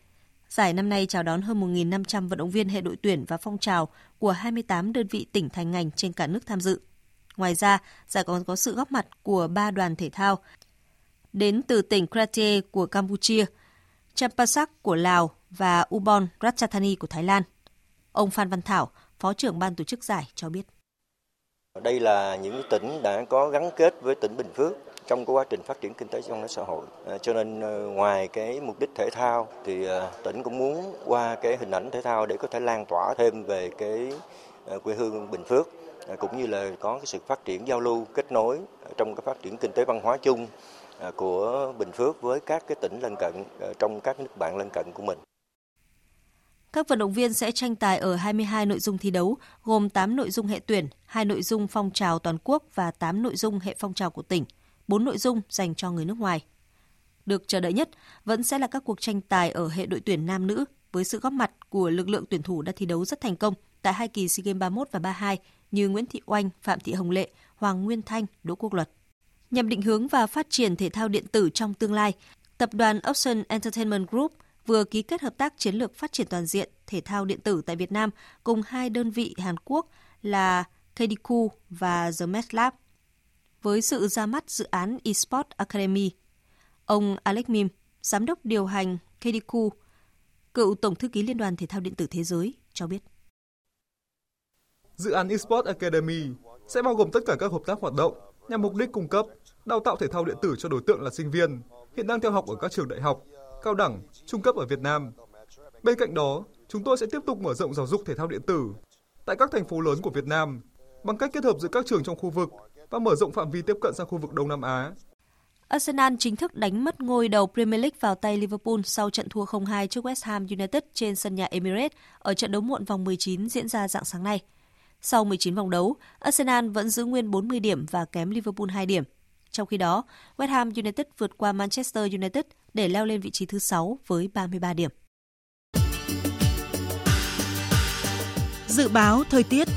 S35: Giải năm nay chào đón hơn 1.500 vận động viên hệ đội tuyển và phong trào của 28 đơn vị tỉnh thành ngành trên cả nước tham dự. Ngoài ra, giải còn có sự góp mặt của ba đoàn thể thao đến từ tỉnh Kratie của Campuchia, Champasak của Lào và Ubon Ratchathani của Thái Lan. Ông Phan Văn Thảo, Phó trưởng ban tổ chức giải cho biết.
S38: Đây là những tỉnh đã có gắn kết với tỉnh Bình Phước trong quá trình phát triển kinh tế trong xã hội. À, cho nên ờ, ngoài cái mục đích thể thao thì ờ, tỉnh cũng muốn qua cái hình ảnh thể thao để có thể lan tỏa thêm về cái ờ, quê hương Bình Phước à, cũng như là có cái sự phát triển giao lưu kết nối trong cái phát triển kinh tế văn hóa chung à, của Bình Phước với các cái tỉnh lân cận trong các nước bạn lân cận của mình.
S35: Các vận động viên sẽ tranh tài ở 22 nội dung thi đấu, gồm 8 nội dung hệ tuyển, 2 nội dung phong trào toàn quốc và 8 nội dung hệ phong trào của tỉnh, 4 nội dung dành cho người nước ngoài. Được chờ đợi nhất vẫn sẽ là các cuộc tranh tài ở hệ đội tuyển nam nữ với sự góp mặt của lực lượng tuyển thủ đã thi đấu rất thành công tại hai kỳ SEA Games 31 và 32 như Nguyễn Thị Oanh, Phạm Thị Hồng Lệ, Hoàng Nguyên Thanh, Đỗ Quốc Luật. Nhằm định hướng và phát triển thể thao điện tử trong tương lai, tập đoàn Ocean Entertainment Group – vừa ký kết hợp tác chiến lược phát triển toàn diện thể thao điện tử tại Việt Nam cùng hai đơn vị Hàn Quốc là KDQ và The Met Lab. Với sự ra mắt dự án eSport Academy, ông Alex Mim, giám đốc điều hành KDQ, cựu tổng thư ký Liên đoàn Thể thao điện tử Thế giới cho biết.
S39: Dự án eSport Academy sẽ bao gồm tất cả các hợp tác hoạt động nhằm mục đích cung cấp, đào tạo thể thao điện tử cho đối tượng là sinh viên hiện đang theo học ở các trường đại học cao đẳng, trung cấp ở Việt Nam. Bên cạnh đó, chúng tôi sẽ tiếp tục mở rộng giáo dục thể thao điện tử tại các thành phố lớn của Việt Nam bằng cách kết hợp giữa các trường trong khu vực và mở rộng phạm vi tiếp cận sang khu vực Đông Nam Á.
S35: Arsenal chính thức đánh mất ngôi đầu Premier League vào tay Liverpool sau trận thua 0-2 trước West Ham United trên sân nhà Emirates ở trận đấu muộn vòng 19 diễn ra dạng sáng nay. Sau 19 vòng đấu, Arsenal vẫn giữ nguyên 40 điểm và kém Liverpool 2 điểm. Trong khi đó, West Ham United vượt qua Manchester United để leo lên vị trí thứ 6 với 33 điểm.
S11: Dự báo thời tiết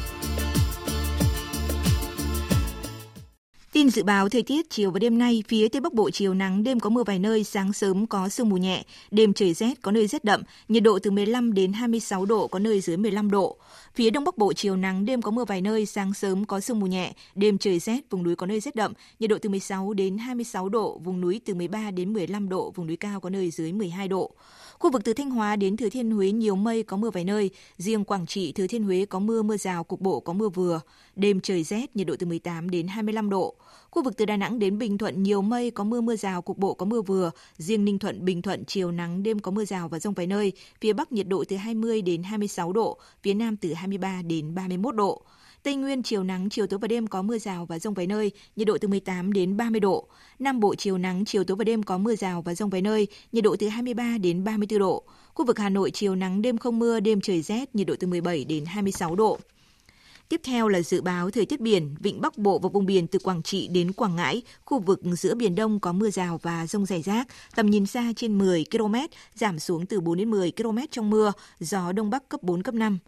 S11: Tin dự báo thời tiết chiều và đêm nay, phía Tây Bắc Bộ chiều nắng, đêm có mưa vài nơi, sáng sớm có sương mù nhẹ, đêm trời rét, có nơi rét đậm, nhiệt độ từ 15 đến 26 độ, có nơi dưới 15 độ. Phía Đông Bắc Bộ chiều nắng, đêm có mưa vài nơi, sáng sớm có sương mù nhẹ, đêm trời rét, vùng núi có nơi rét đậm, nhiệt độ từ 16 đến 26 độ, vùng núi từ 13 đến 15 độ, vùng núi cao có nơi dưới 12 độ. Khu vực từ Thanh Hóa đến Thừa Thiên Huế nhiều mây có mưa vài nơi, riêng Quảng Trị, Thừa Thiên Huế có mưa mưa rào cục bộ có mưa vừa, đêm trời rét, nhiệt độ từ 18 đến 25 độ. Khu vực từ Đà Nẵng đến Bình Thuận nhiều mây có mưa mưa rào cục bộ có mưa vừa, riêng Ninh Thuận, Bình Thuận chiều nắng đêm có mưa rào và rông vài nơi, phía Bắc nhiệt độ từ 20 đến 26 độ, phía Nam từ 23 đến 31 độ. Tây Nguyên chiều nắng, chiều tối và đêm có mưa rào và rông vài nơi, nhiệt độ từ 18 đến 30 độ. Nam Bộ chiều nắng, chiều tối và đêm có mưa rào và rông vài nơi, nhiệt độ từ 23 đến 34 độ. Khu vực Hà Nội chiều nắng, đêm không mưa, đêm trời rét, nhiệt độ từ 17 đến 26 độ. Tiếp theo là dự báo thời tiết biển, vịnh Bắc Bộ và vùng biển từ Quảng Trị đến Quảng Ngãi, khu vực giữa Biển Đông có mưa rào và rông rải rác, tầm nhìn xa trên 10 km, giảm xuống từ 4 đến 10 km trong mưa, gió Đông Bắc cấp 4, cấp 5.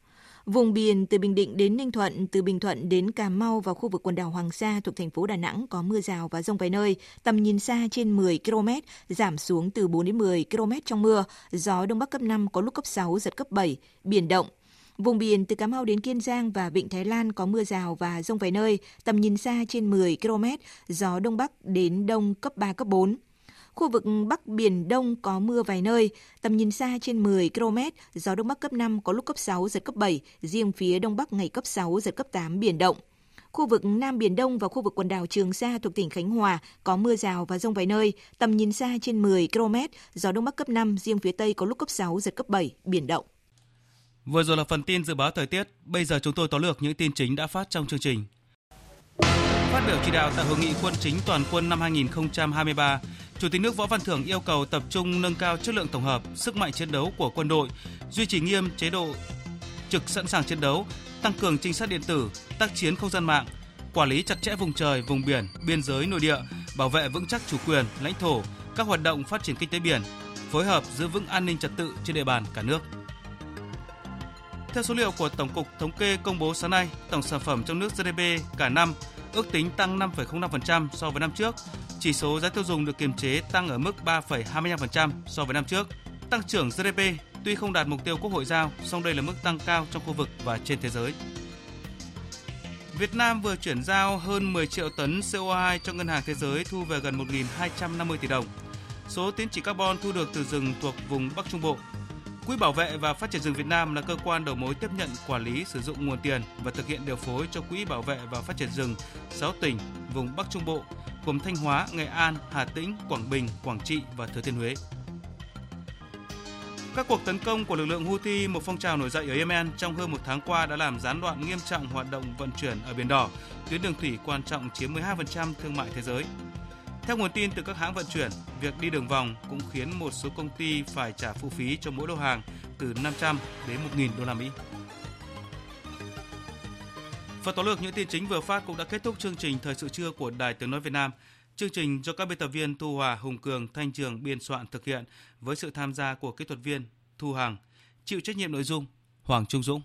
S11: Vùng biển từ Bình Định đến Ninh Thuận, từ Bình Thuận đến Cà Mau và khu vực quần đảo Hoàng Sa thuộc thành phố Đà Nẵng có mưa rào và rông vài nơi, tầm nhìn xa trên 10 km, giảm xuống từ 4 đến 10 km trong mưa, gió Đông Bắc cấp 5 có lúc cấp 6, giật cấp 7, biển động. Vùng biển từ Cà Mau đến Kiên Giang và Vịnh Thái Lan có mưa rào và rông vài nơi, tầm nhìn xa trên 10 km, gió Đông Bắc đến Đông cấp 3, cấp 4. Khu vực Bắc Biển Đông có mưa vài nơi, tầm nhìn xa trên 10 km, gió Đông Bắc cấp 5 có lúc cấp 6, giật cấp 7, riêng phía Đông Bắc ngày cấp 6, giật cấp 8, biển động. Khu vực Nam Biển Đông và khu vực quần đảo Trường Sa thuộc tỉnh Khánh Hòa có mưa rào và rông vài nơi, tầm nhìn xa trên 10 km, gió Đông Bắc cấp 5, riêng phía Tây có lúc cấp 6, giật cấp 7, biển động.
S1: Vừa rồi là phần tin dự báo thời tiết, bây giờ chúng tôi tóm lược những tin chính đã phát trong chương trình. Phát biểu chỉ đạo tại hội nghị quân chính toàn quân năm 2023, Chủ tịch nước Võ Văn Thưởng yêu cầu tập trung nâng cao chất lượng tổng hợp, sức mạnh chiến đấu của quân đội, duy trì nghiêm chế độ trực sẵn sàng chiến đấu, tăng cường trinh sát điện tử, tác chiến không gian mạng, quản lý chặt chẽ vùng trời, vùng biển, biên giới nội địa, bảo vệ vững chắc chủ quyền, lãnh thổ, các hoạt động phát triển kinh tế biển, phối hợp giữ vững an ninh trật tự trên địa bàn cả nước. Theo số liệu của Tổng cục Thống kê công bố sáng nay, tổng sản phẩm trong nước GDP cả năm ước tính tăng 5,05% so với năm trước. Chỉ số giá tiêu dùng được kiềm chế tăng ở mức 3,25% so với năm trước. Tăng trưởng GDP tuy không đạt mục tiêu Quốc hội giao, song đây là mức tăng cao trong khu vực và trên thế giới. Việt Nam vừa chuyển giao hơn 10 triệu tấn CO2 cho Ngân hàng Thế giới thu về gần 1.250 tỷ đồng. Số tín chỉ carbon thu được từ rừng thuộc vùng Bắc Trung Bộ. Quỹ bảo vệ và phát triển rừng Việt Nam là cơ quan đầu mối tiếp nhận, quản lý, sử dụng nguồn tiền và thực hiện điều phối cho Quỹ bảo vệ và phát triển rừng 6 tỉnh vùng Bắc Trung Bộ gồm Thanh Hóa, Nghệ An, Hà Tĩnh, Quảng Bình, Quảng Trị và Thừa Thiên Huế. Các cuộc tấn công của lực lượng Houthi, một phong trào nổi dậy ở Yemen trong hơn một tháng qua đã làm gián đoạn nghiêm trọng hoạt động vận chuyển ở Biển Đỏ, tuyến đường thủy quan trọng chiếm 12% thương mại thế giới. Theo nguồn tin từ các hãng vận chuyển, việc đi đường vòng cũng khiến một số công ty phải trả phụ phí cho mỗi lô hàng từ 500 đến 1.000 đô la Mỹ. Và tóm lược những tin chính vừa phát cũng đã kết thúc chương trình Thời sự trưa của Đài Tiếng Nói Việt Nam. Chương trình do các biên tập viên Thu Hòa, Hùng Cường, Thanh Trường biên soạn thực hiện với sự tham gia của kỹ thuật viên Thu Hằng, chịu trách nhiệm nội dung Hoàng Trung Dũng.